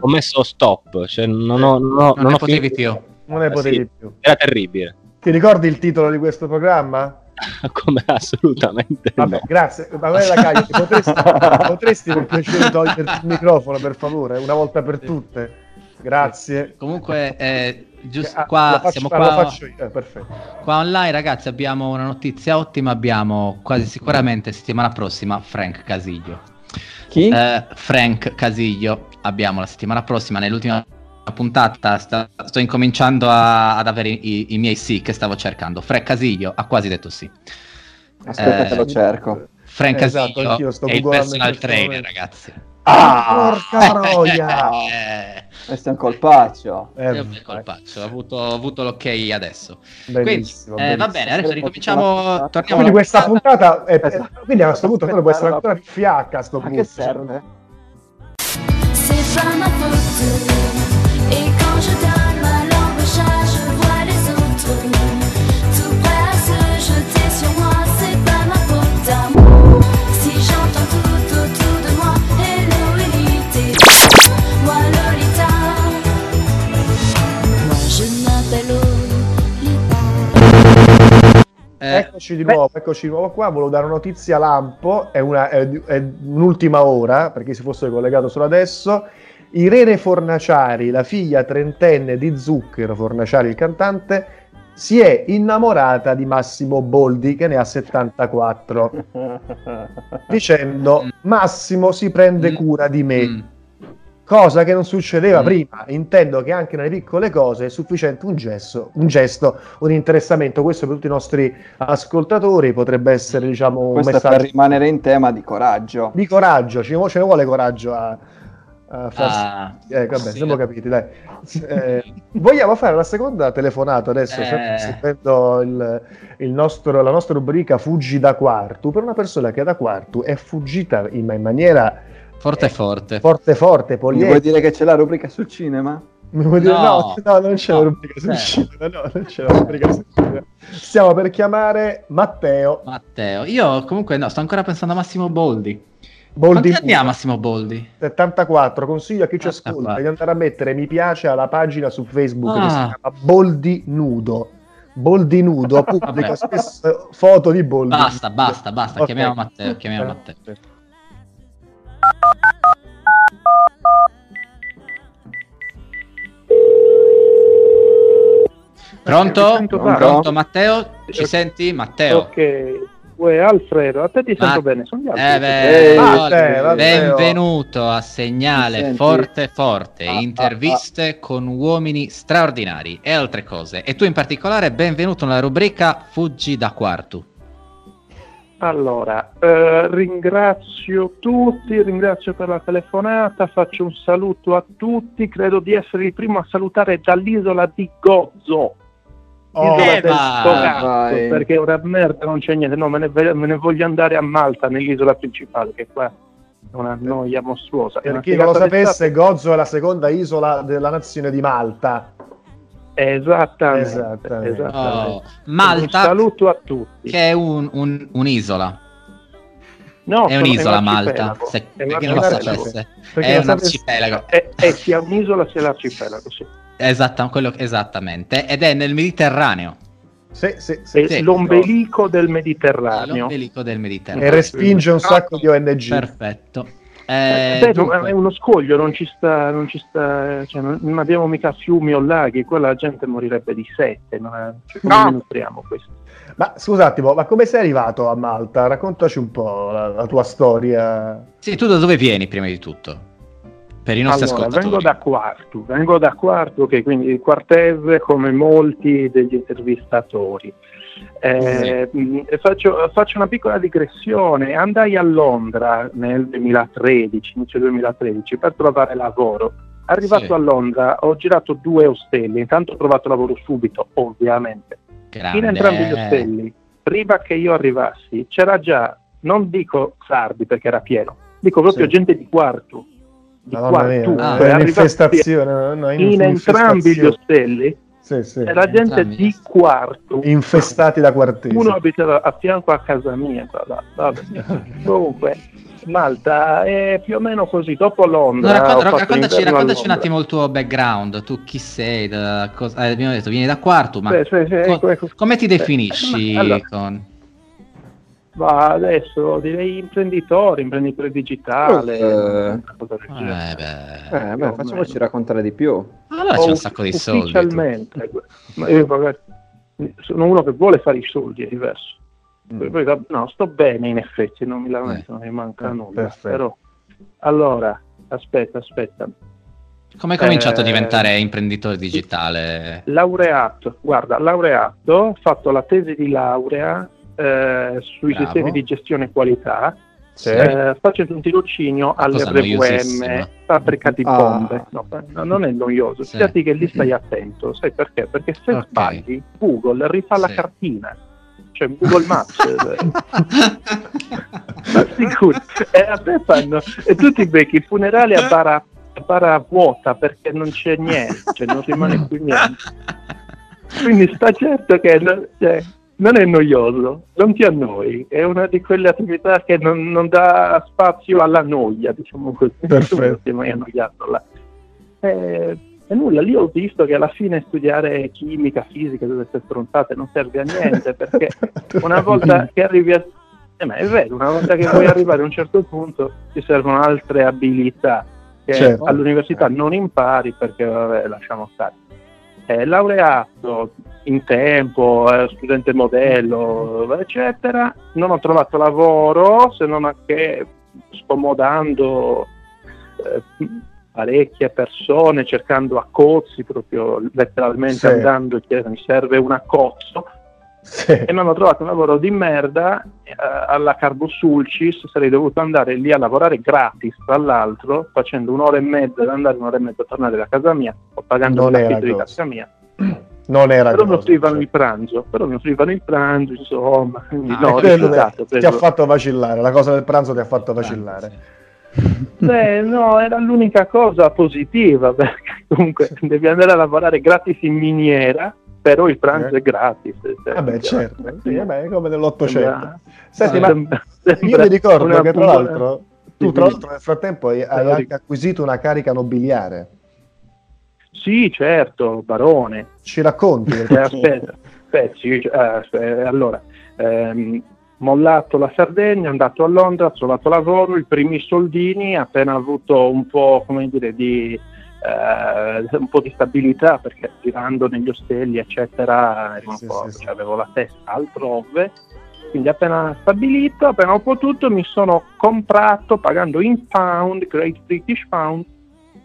ho- messo stop, cioè non ho, non ho, Non non ne ho potevi più. Non ne Ah, potevi sì. più. Era terribile, Ti ricordi il titolo di questo programma? come assolutamente Vabbè, no. grazie. Emanuele da Cagliari, potresti, potresti per piacere toglierti il microfono, per favore, una volta per tutte? Grazie. Comunque, eh, giusto Ah, qua, faccio- siamo ah, qua, eh, qua online, ragazzi, abbiamo una notizia ottima, abbiamo quasi sicuramente settimana prossima Frank Casiglio. Chi? Eh, Frank Casiglio abbiamo la settimana prossima, nell'ultima puntata sta- sto incominciando a- ad avere i, i miei sì che stavo cercando. Frank Casiglio ha quasi detto sì. Aspetta eh, che lo cerco. Frank Eh, esatto, Casiglio è il personal trainer, momento. ragazzi. Ah, porca troia! Eh, Questo è un colpaccio. Eh, io che colpaccio, ho avuto, ho avuto l'ok adesso. bellissimo, Quindi, eh, va bene, adesso ricominciamo. Torniamo Quindi questa puntata. puntata, è, è- quindi a questo punto può essere ancora più fiacca a sto punto. che serve? C'est Eccoci di nuovo, eccoci di nuovo qua. Volevo dare una notizia lampo, è, una- è- è un'ultima ora, per chi si fosse collegato solo adesso. Irene Fornaciari, la figlia trentenne di Zucchero Fornaciari, il cantante, si è innamorata di Massimo Boldi, che ne ha 74, dicendo Massimo si prende Mm. cura di me. Cosa che non succedeva Mm. prima. Intendo che anche nelle piccole cose è sufficiente un gesto, un, gesto, un interessamento. Questo per tutti i nostri ascoltatori potrebbe essere, diciamo, un Questo è per messaggio rimanere in tema di coraggio. di coraggio. Ce ne vuole coraggio a, a farsi. ah, Eh, vabbè, sì. siamo capiti, dai. Eh, vogliamo fare la seconda telefonata adesso, Eh. seguendo il, il nostro- la nostra rubrica Fuggi da Quartu, per una persona che da Quartu è fuggita in, in maniera Forte eh, forte. forte, forte, Mi poliedrica. vuoi dire che c'è la rubrica sul cinema? Mi vuoi dire- No. No, no, non c'è No. la rubrica sul Eh. cinema, no, non c'è la rubrica sul cinema. Stiamo per chiamare Matteo Matteo, io comunque no, sto ancora pensando a Massimo Boldi. Boldi Quanti anni ha Massimo Boldi? 74. Consiglio a chi ci 74. ascolta di andare a mettere mi piace alla pagina su Facebook che si Ah. chiama Boldi Nudo. Boldi Nudo pubblica spesso foto di Boldi. Basta, basta, basta, Ok. chiamiamo Matteo, chiamiamo Matteo. Pronto? sento bene. Pronto Matteo? Ci senti? Matteo? Ok, Uè, Alfredo, a te ti sento Ma- bene, altri. Eh beh, Matteo, benvenuto a Segnale? Forte Forte, Ah, ah, interviste con uomini straordinari e altre cose. E tu in particolare benvenuto nella rubrica Fuggi da Quartu. Allora, eh, ringrazio tutti, ringrazio per la telefonata, faccio un saluto a tutti, credo di essere il primo a salutare dall'isola di Gozzo. Oh, Isola eh, del cazzo, perché è una merda, non c'è niente, no, me ne, me ne voglio andare a Malta, nell'isola principale, che qua È una noia mostruosa. Per una chi non lo sapesse, Gozo è la seconda isola della nazione di Malta. Esattamente. Esattamente. esattamente. Oh, Malta, Un saluto a tutti. che è un- un- un'isola. No, è un'isola un Malta, se, È un chi non lo arcipelago. sapesse. È un arcipelago. È, è sia un'isola sia l'arcipelago, sì. Esatta- quello- esattamente. Ed è nel Mediterraneo. Sì, sì, È sì. Sì. l'ombelico del Mediterraneo. L'ombelico del E Mediterraneo. respinge un sacco di ONG. Perfetto. Eh, beh, dunque, è uno scoglio, non ci sta, non ci sta, cioè, non, abbiamo mica fiumi o laghi, quella gente morirebbe di sette, non è- cioè, No. nutriamo questo? Ma scusa un attimo, ma come sei arrivato a Malta? Raccontaci un po' la, la tua storia. Sì, tu da dove vieni prima di tutto? Per i nostri Allora, ascoltatori. vengo da Quartu, vengo da Quartu, che quindi il Quartese come molti degli intervistatori. Eh, mh, faccio, faccio una piccola digressione. Andai a Londra nel 2013, inizio 2013, per trovare lavoro. Arrivato Sì. a Londra ho girato due ostelli, intanto ho trovato lavoro subito, ovviamente. Grande. In entrambi gli ostelli, prima che io arrivassi, c'era già, non dico sardi perché era pieno, dico proprio Sì. gente di Quartu. Di Madonna mia, Quartu. Ah, è arrivati- un'infestazione. no, no, in entrambi gli ostelli Sì, sì. c'era gente Entrambi. di quarto. Infestati da quartesi. Uno abitava a fianco a casa mia. tra l'altro. Vabbè. Comunque, Malta è più o meno così. Dopo No, Londra, racconta- ho fatto raccontaci, raccontaci un attimo il tuo background. Tu chi sei? Da cosa- eh, abbiamo detto, vieni da Quartu, ma Sì, sì, sì, co- ecco, ecco. come ti Eh, definisci? ma allora- con... Ma adesso direi imprenditore, imprenditore digitale. Eh. Eh, beh. Eh, beh, facciamoci raccontare di più. Allora c'è un sacco di soldi. Ufficialmente. Ma io magari sono uno che vuole fare i soldi, è diverso. Mm. Poi, no, sto bene in effetti, non mi lamento, non mi manca Eh, nulla. perfetto. Però, allora, aspetta, aspetta. Come hai cominciato a Eh, diventare imprenditore digitale? Laureato, guarda, laureato, ho fatto la tesi di laurea eh, sui Bravo. sistemi di gestione qualità, Sì. eh, facendo un tirocinio alle cosa RVM, noiosissima. fabbrica di Ah. bombe. No, no, non è noioso, Sì. fidati che lì stai attento, sai perché? Perché se Ok. sbagli, Google rifà la Sì. cartina. Cioè Google Maps eh, ma sicuro e a te fanno e tu ti becchi il funerale a bara, a bara vuota perché non c'è niente cioè non rimane qui niente quindi sta certo che cioè, non è noioso non ti annoi è una di quelle attività che non, non dà spazio alla noia diciamo così Perfetto. non mai annoiato là e, e nulla, lì ho visto che alla fine studiare chimica, fisica, tutte queste stronzate non serve a niente perché una volta che arrivi a... Eh, ma è vero, una volta che vuoi arrivare a un certo punto ti servono altre abilità che Certo. all'università non impari perché vabbè, lasciamo stare. Eh, laureato in tempo, eh, studente modello, eccetera, non ho trovato lavoro se non a che scomodando eh, parecchie persone, cercando accozzi, proprio letteralmente Sì. andando e chiedendo mi serve un accozzo Sì. e mi hanno trovato un lavoro di merda eh, alla Carbosulcis, sarei dovuto andare lì a lavorare gratis, tra l'altro, facendo un'ora e mezza ad andare, un'ora e mezza a tornare da casa mia, o pagando Non l'affitto di casa mia. Non era Però mi offrivano cioè. il pranzo, però mi offrivano il pranzo, insomma, Ah, no, rifiutato. ti ha fatto vacillare, la cosa del pranzo ti ha fatto vacillare. Beh, no, era l'unica cosa positiva, perché comunque devi andare a lavorare gratis in miniera, però il pranzo Eh. è gratis. cioè, Vabbè, certo, sì, vabbè, è come nell'Ottocento. Senti, ma io mi ricordo che tra l'altro tu tra l'altro nel frattempo hai, hai anche acquisito una carica nobiliare. Sì, certo, barone. Ci racconti? Eh, aspetta, aspetta, sì, eh, aspetta, allora, ehm, mollato la Sardegna, andato a Londra, ho trovato lavoro, i primi soldini, appena avuto un po', come dire, di, eh, un po' di stabilità, perché girando negli ostelli, eccetera, ero un Sì, po', sì, sì. cioè, avevo la testa altrove, quindi appena stabilito, appena ho potuto, mi sono comprato, pagando in pound, Great British Pound,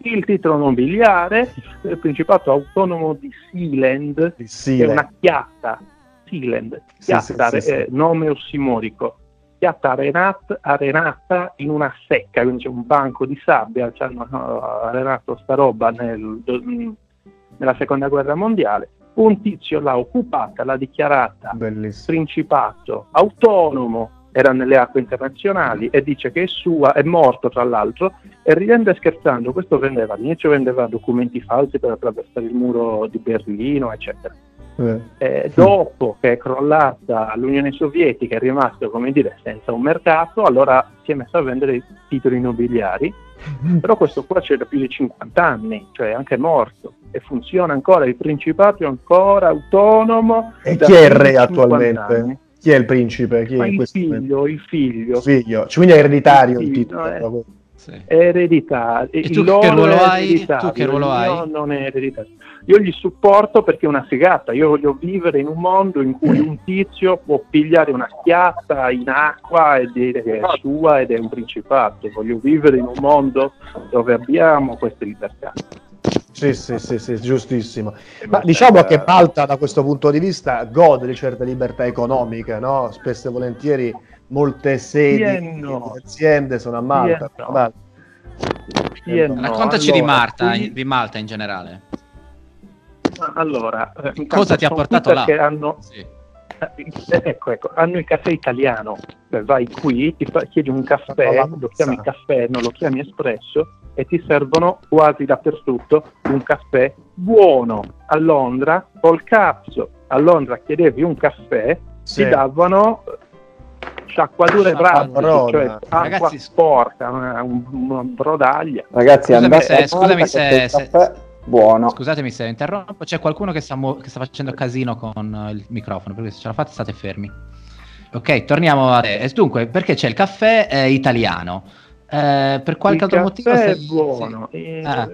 il titolo nobiliare del Principato Autonomo di Sealand, Di che è una chiatta, Sealand, Sì, chiatta, sì, sì, eh, nome ossimorico, chiatta arenat- arenata in una secca, quindi c'è un banco di sabbia, ci hanno eh, arenato sta roba nel- nella seconda guerra mondiale, un tizio l'ha occupata, l'ha dichiarata Bellissimo. principato autonomo era nelle acque internazionali e dice che è sua, è morto tra l'altro, e ridendo e scherzando, questo vendeva, all'inizio vendeva documenti falsi per attraversare il muro di Berlino, eccetera. Eh. Eh, dopo che è crollata l'Unione Sovietica è rimasto, come dire, senza un mercato, allora si è messo a vendere titoli immobiliari, però questo qua c'è da più di 50 anni, cioè è anche morto, e funziona ancora, il Principato è ancora autonomo. E chi è il re 50 attualmente? anni. Chi è il principe? Chi è il figlio, il figlio. Figlio. Cioè, quindi è ereditario il Il titolo. figlio, eh. proprio. è ereditario. E Il tu che ruolo è hai? Tu che ruolo il hai? non è ereditario. Io gli supporto perché è una figata. Io voglio vivere in un mondo in cui un tizio può pigliare una schiatta in acqua e dire che è sua ed è un principato. Voglio vivere in un mondo dove abbiamo queste libertà. Sì, sì, sì, sì, giustissimo. Ma diciamo che Malta da questo punto di vista gode di certe libertà economiche, no? Spesso e volentieri molte sedi e di no. aziende sono a Malta. Sì no. Malta. Sì no. Raccontaci di, Allora, Marta, qui- di Malta in generale. Allora, eh, Cosa ti ha portato là? perché hanno, Sì. eh, ecco, ecco, hanno il caffè italiano. Cioè, vai qui, ti fa- chiedi un caffè, lo chiami caffè, non lo chiami espresso e ti servono quasi dappertutto un caffè buono. A Londra, col cazzo, a Londra chiedevi un caffè, Sì. ti davano sciacquature pratiche, cioè acqua Ragazzi, sporca, una, un- una brodaglia. Ragazzi, Scusami andate se- a scusami se- se- caffè buono. Scusatemi se interrompo, c'è qualcuno che sta, mu- che sta facendo casino con eh, il microfono, perché se ce la fate state fermi. Ok, torniamo a te. E Dunque, perché c'è il caffè eh, italiano? Eh, per qualche il altro motivo? caffè è se- buono, sì. eh, Ah.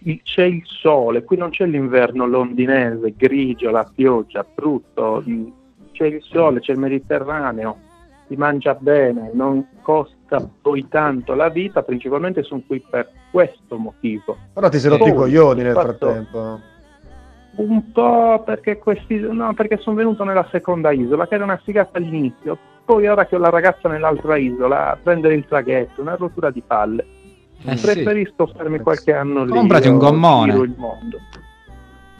il- c'è il sole, qui non c'è l'inverno londinese, grigio, la pioggia, brutto, mm, c'è il sole, c'è il Mediterraneo, si mangia bene, non costa poi tanto la vita, principalmente sono qui per questo motivo. Però ti sei rotti i coglioni nel frattempo. Un po' perché questi no, perché sono venuto nella seconda isola, che era una figata all'inizio, poi ora che ho la ragazza nell'altra isola a prendere il traghetto, una rottura di palle. Eh sì. Preferisco farmi qualche anno lì. Comprati un gommone. il mondo.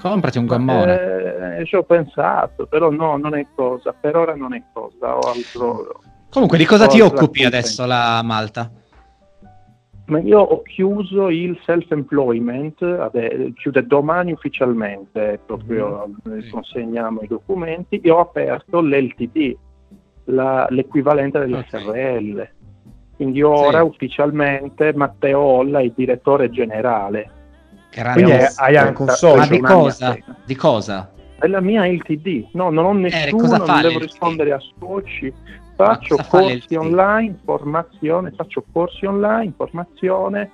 Comprati un gommone. Eh, ci ho pensato, però no, non è cosa. Per ora non è cosa. Ho altro. Comunque, di cosa ti occupi adesso la Malta? Ma io ho chiuso il self-employment, vabbè, chiude domani ufficialmente, proprio eh, consegniamo i documenti, e ho aperto l'LTD, la- l'equivalente dell'SRL. Quindi ora ufficialmente Matteo Olla è il direttore generale. Grande. Quindi hai anche un socio. Ma di cosa? Di cosa? È la mia LTD, no, non ho nessuno, cosa fa non devo rispondere a soci, faccio corsi online, formazione, faccio corsi online, formazione,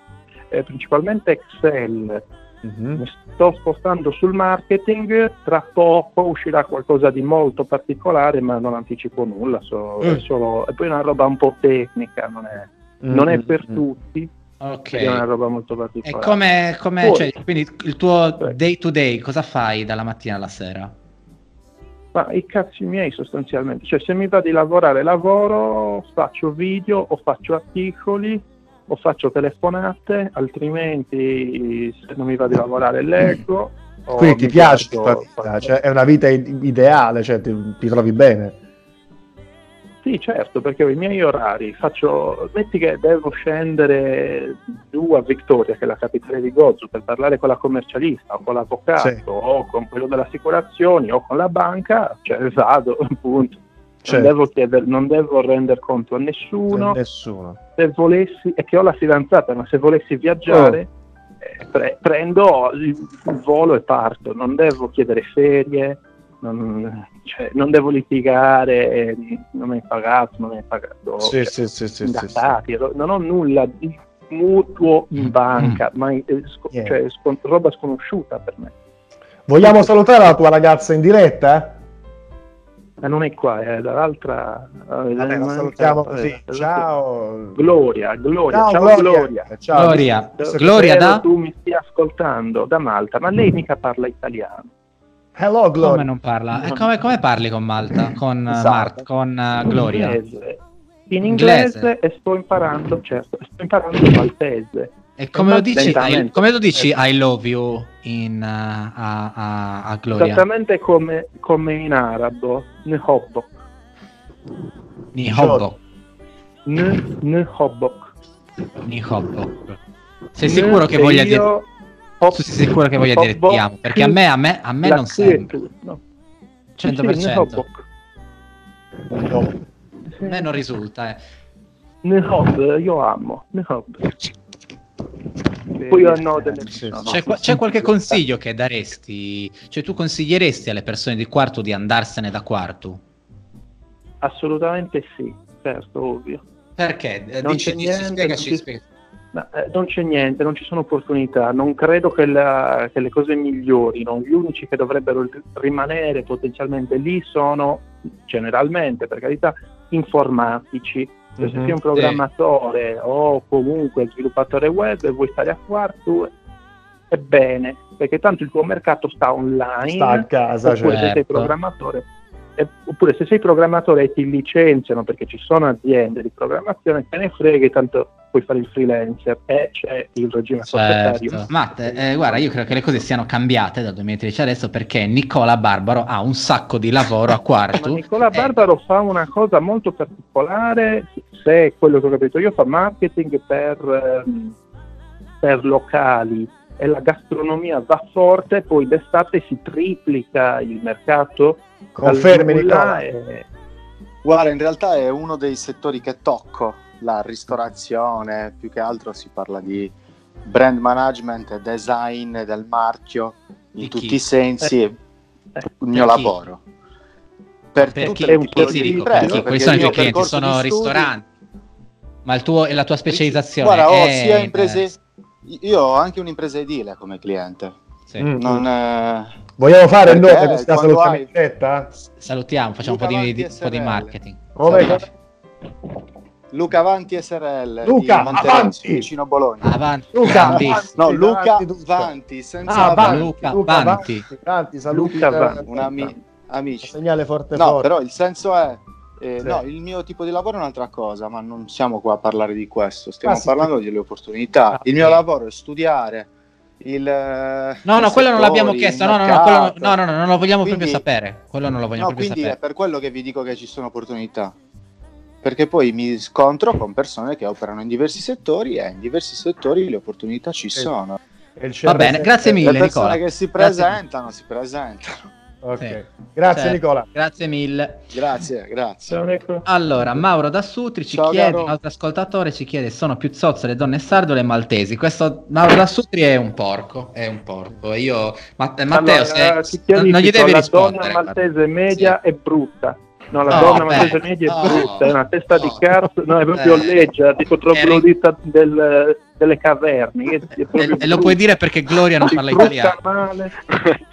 eh, principalmente Excel. Mhm. Mi sto spostando sul marketing, tra poco uscirà qualcosa di molto particolare, ma non anticipo nulla, so- Mm. è solo, e poi è una roba un po' tecnica, non è, non è Mm, per mm, mm. tutti, Ok. è una roba molto E particolare. come, come Poi- cioè, quindi il tuo day to day, cosa fai dalla mattina alla sera? Ma i cazzi miei sostanzialmente, cioè se mi va di lavorare lavoro, faccio video o faccio articoli o faccio telefonate, altrimenti se non mi va di lavorare leggo. Quindi ti piace vita, qualcosa. cioè, è una vita ideale, cioè ti, ti trovi bene. Sì, certo, perché ho i miei orari, faccio, metti che devo scendere giù a Victoria, che è la capitale di Gozo, per parlare con la commercialista o con l'avvocato Sì. o con quello delle assicurazioni o con la banca, cioè vado, appunto. Certo. Non, devo chiedere, non devo rendere conto a nessuno. Nessuno. Se volessi, è che ho la fidanzata, ma se volessi viaggiare, eh, pre- prendo il volo e parto. Non devo chiedere ferie, non, cioè, non devo litigare, eh, non hai pagato, non hai pagato. Sì, cioè, sì, sì, sì, sì, sì. ingattati, ro- non ho nulla di mutuo in banca, ma eh, sco- Niente. cioè, scon- roba sconosciuta per me. Vogliamo salutare la tua ragazza in diretta? Ma non è qua, è dall'altra. eh, Vabbè, la salutiamo eh, così. eh, Ciao. Gloria, Gloria, Ciao, ciao, Gloria. Gloria. Ciao. Gloria, Gloria da? tu mi stia ascoltando da Malta, ma lei mica parla italiano. Hello, Come Gloria. non parla? E come, come parli con Malta? Con, eh, Esatto. Mart- con eh, Gloria? Inglese. In Inglese. inglese e sto imparando, certo, sto imparando il maltese. E come lo dici? I, come lo dici I love you in, eh, a, a- a Gloria? Esattamente come, come in arabo, nehobbo. Ni hobbo. N, N Hobok. Nihobok. Sei sicuro che voglia dire Hop- Tu sei sicuro che voglia dire ti amo? Perché a me, a me, a me non sembra. no. Sì, sì, 100%. N Hobok. A me non risulta, eh. N Hob, io amo. N Hob. Poi hanno delle... no, C'è, qua- c'è qualche consiglio che daresti? Cioè, tu consiglieresti alle persone di quarto di andarsene da quarto? Assolutamente sì, certo, ovvio. Perché? Eh, Non dici- c'è niente, spiegaci, non ci- spiega- Ma, eh, non c'è niente, non ci sono opportunità, non credo che, la- che le cose migliorino, gli unici che dovrebbero rimanere potenzialmente lì sono generalmente, per carità, informatici. Se Mhm. sei un programmatore o comunque sviluppatore web e vuoi stare a quarto, è bene, perché tanto il tuo mercato sta online, Sta a casa, oppure se sei certo. programmatore oppure se sei programmatore e ti licenziano perché ci sono aziende di programmazione, te ne freghi, tanto puoi fare il freelancer e c'è il regime. Certo. Matt, eh, guarda, io credo che le cose siano cambiate dal 2013 adesso perché Nicola Barbaro ha un sacco di lavoro a Ma quarto. Nicola Barbaro fa una cosa molto particolare, se è quello che ho capito io, fa marketing per, ehm, per locali e la gastronomia va forte, poi d'estate si triplica il mercato. Confermi, Nicola? e- Guarda, in realtà è uno dei settori che tocco, la ristorazione, più che altro si parla di brand management e design del marchio in Di tutti chi? i sensi, Eh, è il mio lavoro. Per, Per tutte chi? le tipologie di imprese, perché sono i tuoi clienti? Sono ristoranti? Ma il tuo, e la tua specializzazione Guarda, ho è sia imprese... Io ho anche un'impresa edile come cliente. Sì. Mm. Non, eh, Vogliamo fare il nome questa salutiamo hai- in diretta? Salutiamo, facciamo un po' di, un po' di marketing. Come? Luca Avanti SRL Luca, di Monterezzo, avanti! vicino Bologna. Avanti, Luca, avanti, No, Luca davanti tutto. Vanti, senza Ah, Avanti. Vanti, Luca, Luca, Vanti. Vanti, Vanti, saluti Luca da- Vanti. Un ami- amici. segnale forte No, forte. però il senso è... eh, Sì. No, il mio tipo di lavoro è un'altra cosa, ma non siamo qua a parlare di questo, stiamo Ah, sì, parlando delle opportunità. Ah, il mio sì. lavoro è studiare il... eh, No, no, quello non l'abbiamo chiesto. No, no, no, quello, no, no, no, non lo vogliamo Quindi- proprio sapere. Quello non lo vogliamo No, proprio quindi è sapere. per quello che vi dico che ci sono opportunità. Perché poi mi scontro con persone che operano in diversi settori e in diversi settori le opportunità ci sono. E il Va bene, grazie mille, le persone Nicola. che si Grazie. presentano, si presentano. Ok. Sì. Grazie Certo. Nicola. Grazie mille. Grazie, grazie. Allora, Mauro da Sutri ci Ciao, chiede, caro. un altro ascoltatore ci chiede, sono più zozze le donne sarde o le maltesi? Questo Mauro da Sutri è un porco, è un porco. E Io, eh, Matteo, Allora, se, non, gli devi la rispondere. donna maltese media è brutta. No, la No, donna beh, maltese media no, è brutta, è una testa di no. cazzo, no, è proprio Eh, leggia, tipo troglodita del, delle caverne. è- è E, e lo puoi dire perché Gloria non parla italiano. male.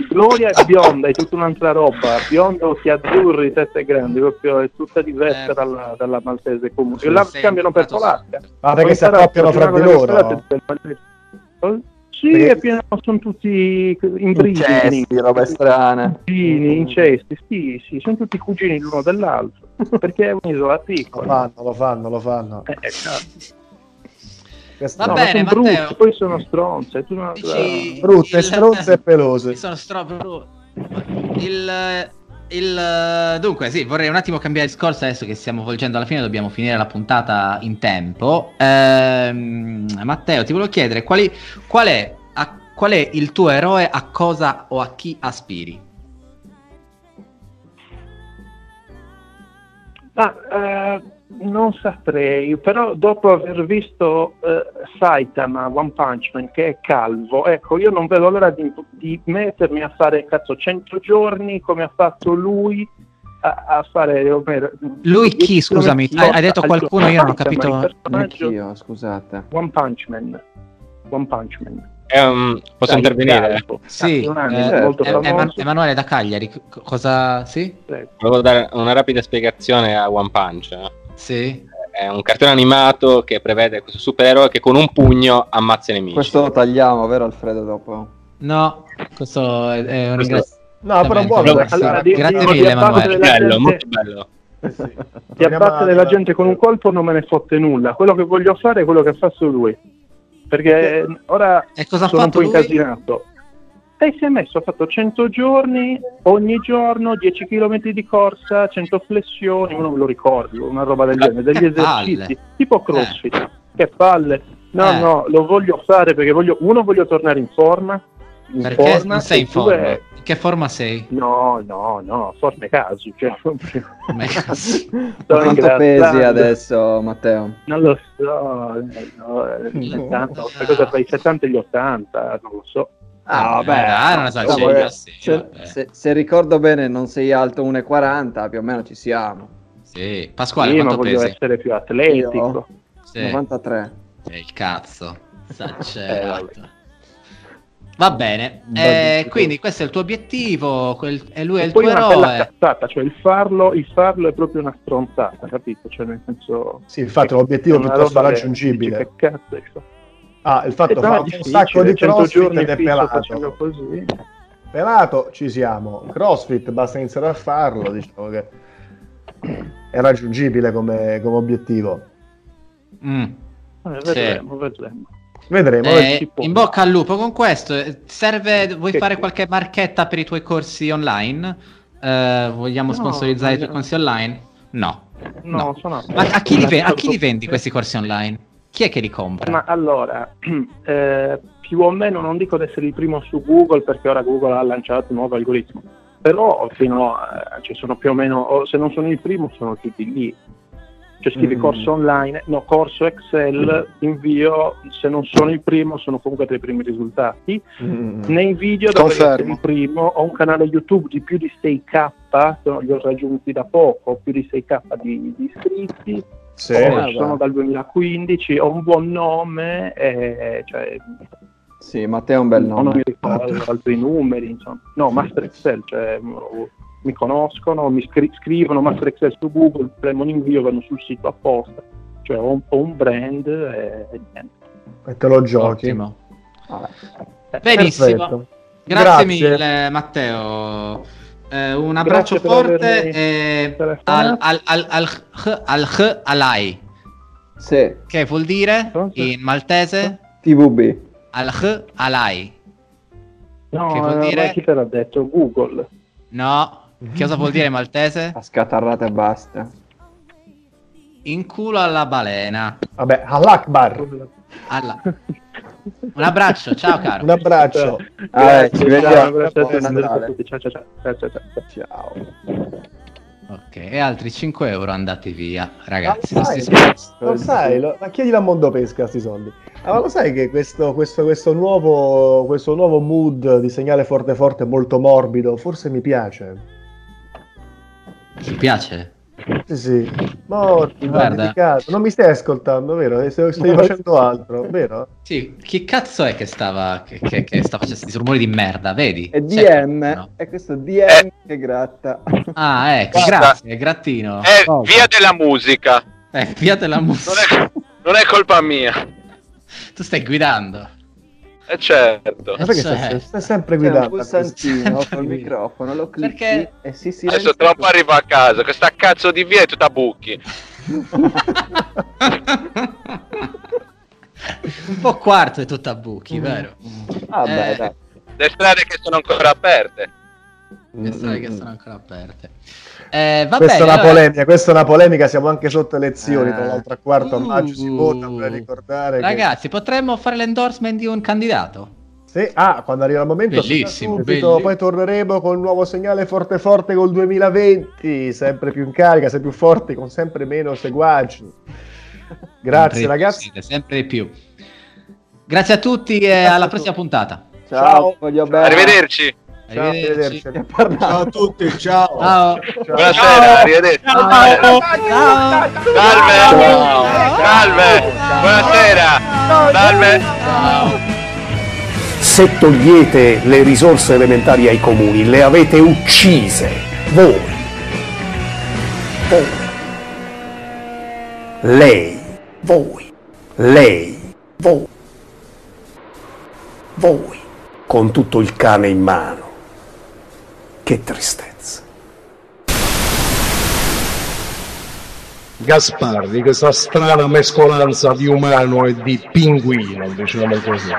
Gloria è bionda, è tutta un'altra roba. Bionda, occhi azzurri, teste grandi, proprio è tutta diversa Eh. dalla, dalla maltese comune. Sul La cambiano per polacca. Ma perché Poi si sarà accoppiano fra di loro? Oh, Sì, Perché- è pieno, sono tutti imbridi. Incesti, robe strane. Cugini, incesti, sì, sì, sono tutti cugini l'uno dell'altro, perché è un'isola Lo piccola. fanno, lo fanno, lo fanno. Eh, eh. Questa- Va No, bene, ma sono Matteo. brutti, poi sono stronze. Tu non... Dici- Brutte, il- stronze e pelose. Sono stro- Il, il- dunque, sì, vorrei un attimo cambiare discorso adesso che stiamo volgendo alla fine, dobbiamo finire la puntata in tempo. Ehm, Matteo, ti volevo chiedere quali- qual, è, a- qual è il tuo eroe, a cosa o a chi aspiri? Ah, eh, non saprei, però dopo aver visto eh, Saitama One Punch Man che è calvo, ecco, io non vedo l'ora di, di mettermi a fare cazzo 100 giorni come ha fatto lui a, a fare Omero. Lui chi, 10 scusami? Hai- hai detto al qualcuno, io non ho capito. Anch'io, scusate. One Punch Man. One Punch Man. Ehm, posso Dai, intervenire? Sì, eh. Eman- Emanuele da Cagliari, cosa... Sì? Volevo dare una rapida spiegazione a One Punch. Eh. Sì. È un cartone animato che prevede questo supereroe che con un pugno ammazza i nemici. Questo lo tagliamo, vero Alfredo, dopo? No, questo è, è un Questo- ringrazio- No, però buono. grazie. Allora, di- Grazie dico di mille, abbattere Emanuele. bello, molto bello. di Torniamo abbattere alla- la gente con un colpo non me ne fotte nulla. Quello che voglio fare è quello che fa su lui. Perché ora E cosa ha sono un fatto po' lui? incasinato. E si è messo, ha fatto 100 giorni, ogni giorno 10 km di corsa, 100 flessioni, uno me lo ricordi, una roba del genere, degli palle. esercizi, tipo crossfit. Che palle. No, Eh. no, lo voglio fare perché voglio, uno voglio tornare in forma. In Perché forma, non sei in forma? In che forma sei? No, no, no, forme caso. Cioè, Me- Sto Quanto pesi adesso, Matteo? Non lo so, eh, no, eh, 70, questa cosa tra i 70 e gli 80, non lo so. Ah, vabbè, ah, non eh, sì, se, vabbè. se- se ricordo bene, non sei alto 1,40, più o meno ci siamo. Sì. Pasquale, Sì, ma quanto voglio pesi? essere più atletico. Sì. 93. Eh, il cazzo. Eh, Esagerato. Va bene, eh, quindi questo è il tuo obiettivo quel- e lui è il Poi tuo una bella eroe. cazzata, cioè il farlo, il farlo è proprio una stronzata, capito? Cioè nel senso... Sì, infatti è un obiettivo è una piuttosto raggiungibile. Che cazzo è questo? Ah, il fatto Eh, fa è un sacco di 100 crossfit giorni ed è pelato. così. Pelato ci siamo. Crossfit basta iniziare a farlo, diciamo che è raggiungibile come, come obiettivo. Mm. Eh, Sì. vedremo, vedremo. Vedremo. Eh, in bocca al lupo con questo. eh, Serve, vuoi Che- fare qualche marchetta per i tuoi corsi online? Eh, vogliamo No, sponsorizzare i tuoi no. corsi online? No. No, sono Ma a chi, li ve- a chi li vendi questi corsi online? Chi è che li compra? Ma allora, eh, più o meno non dico di essere il primo su Google perché ora Google ha lanciato un nuovo algoritmo, però fino a, ci sono più o meno, se non sono il primo sono tutti lì. Cioè scrivi Mm. corso online, no, corso Excel, invio, se non sono il primo sono comunque tra i primi risultati. Mm. Nei video dove Confermo. essere il primo ho un canale YouTube di più di 6k, sono- li ho raggiunti da poco, ho più di 6k di, di iscritti, Sì. Oh, sono dal 2015, ho un buon nome, e, cioè, Sì, Matteo è un bel non nome. mi ricordo altri numeri, insomma. No, Master Excel, cioè, mi conoscono, mi scri- scrivono Master Excel su Google, premono invio, vanno sul sito apposta. Cioè ho un, ho un brand e, e niente. E te lo giochi. Ottimo. Eh, Benissimo. Grazie, Grazie. mille, Matteo. Eh, un abbraccio forte e al, al, al, al, al, al, alai. Sì, Che vuol dire in maltese? TVB. Al alai. No, Che vuol dire? ma chi te l'ha detto? Google. No. Che cosa vuol dire in maltese? A scatarrata e basta. In culo alla balena. Vabbè, all'Akbar. Alla- Un abbraccio, ciao caro. Un abbraccio. Ah, ci Ciao, vediamo. Ciao, ciao. Ok, e altri 5 euro andati via, ragazzi. Ah, questi sai, lo sai, lo- ma chiedilo a Mondo Pesca sti soldi. Ah, ma lo sai che questo, questo, questo, nuovo, questo nuovo mood di segnale forte forte molto morbido, forse mi piace. Ti piace? Sì, sì. Morbido, Guarda. Non mi stai ascoltando, vero? Eh, Stai, stai facendo altro, vero? Sì, chi cazzo è che stava che, che, che sta facendo questi rumori di merda, vedi? È C'è DM, qualcuno? è questo DM che gratta. Ah, ecco, Guarda. grazie, grattino. È Oh, via della musica. eh, via della musica. Non è, non è colpa mia. Tu stai guidando. Eh certo. Ma perché cioè- stai, stai sempre C'è un guidando? pulsantino col microfono, lo clicchi Perché- e si Adesso silenzia. tra un po' arrivo a casa. Questa cazzo di via è tutta buchi. Un po' quarto è tutto a buchi, vero? Vabbè, Eh, dai. Le strade che sono ancora aperte. Le strade che sono ancora aperte. Eh, va Questa è una allora- polemica, questa è una polemica, siamo anche sotto elezioni, Eh. tra l'altro a quarto a maggio si Uh. vota, vorrei ricordare che... Ragazzi, potremmo fare l'endorsement di un candidato? Sì, ah, quando arriva il momento Bellissimo, subito, bellissimo. poi torneremo con il nuovo segnale forte forte col 2020, sempre più in carica, sempre più forti, con sempre meno seguaci. Grazie Sempre- ragazzi. sì, sempre di più. Grazie a tutti e alla prossima puntata. Ciao, Ciao. voglio bene. Arrivederci. Ciao, Arrivederci. arrivederci. Ciao a tutti, ciao. Ciao. Buonasera, arrivederci. Ciao. Salve. Salve. Buonasera. Salve. Se togliete le risorse elementari ai comuni, le avete uccise. Voi. Voi. Lei. Voi. Lei. Voi. Voi. Con tutto il cane in mano. Che tristezza. Gasparri, questa strana mescolanza di umano e di pinguino, diciamo così.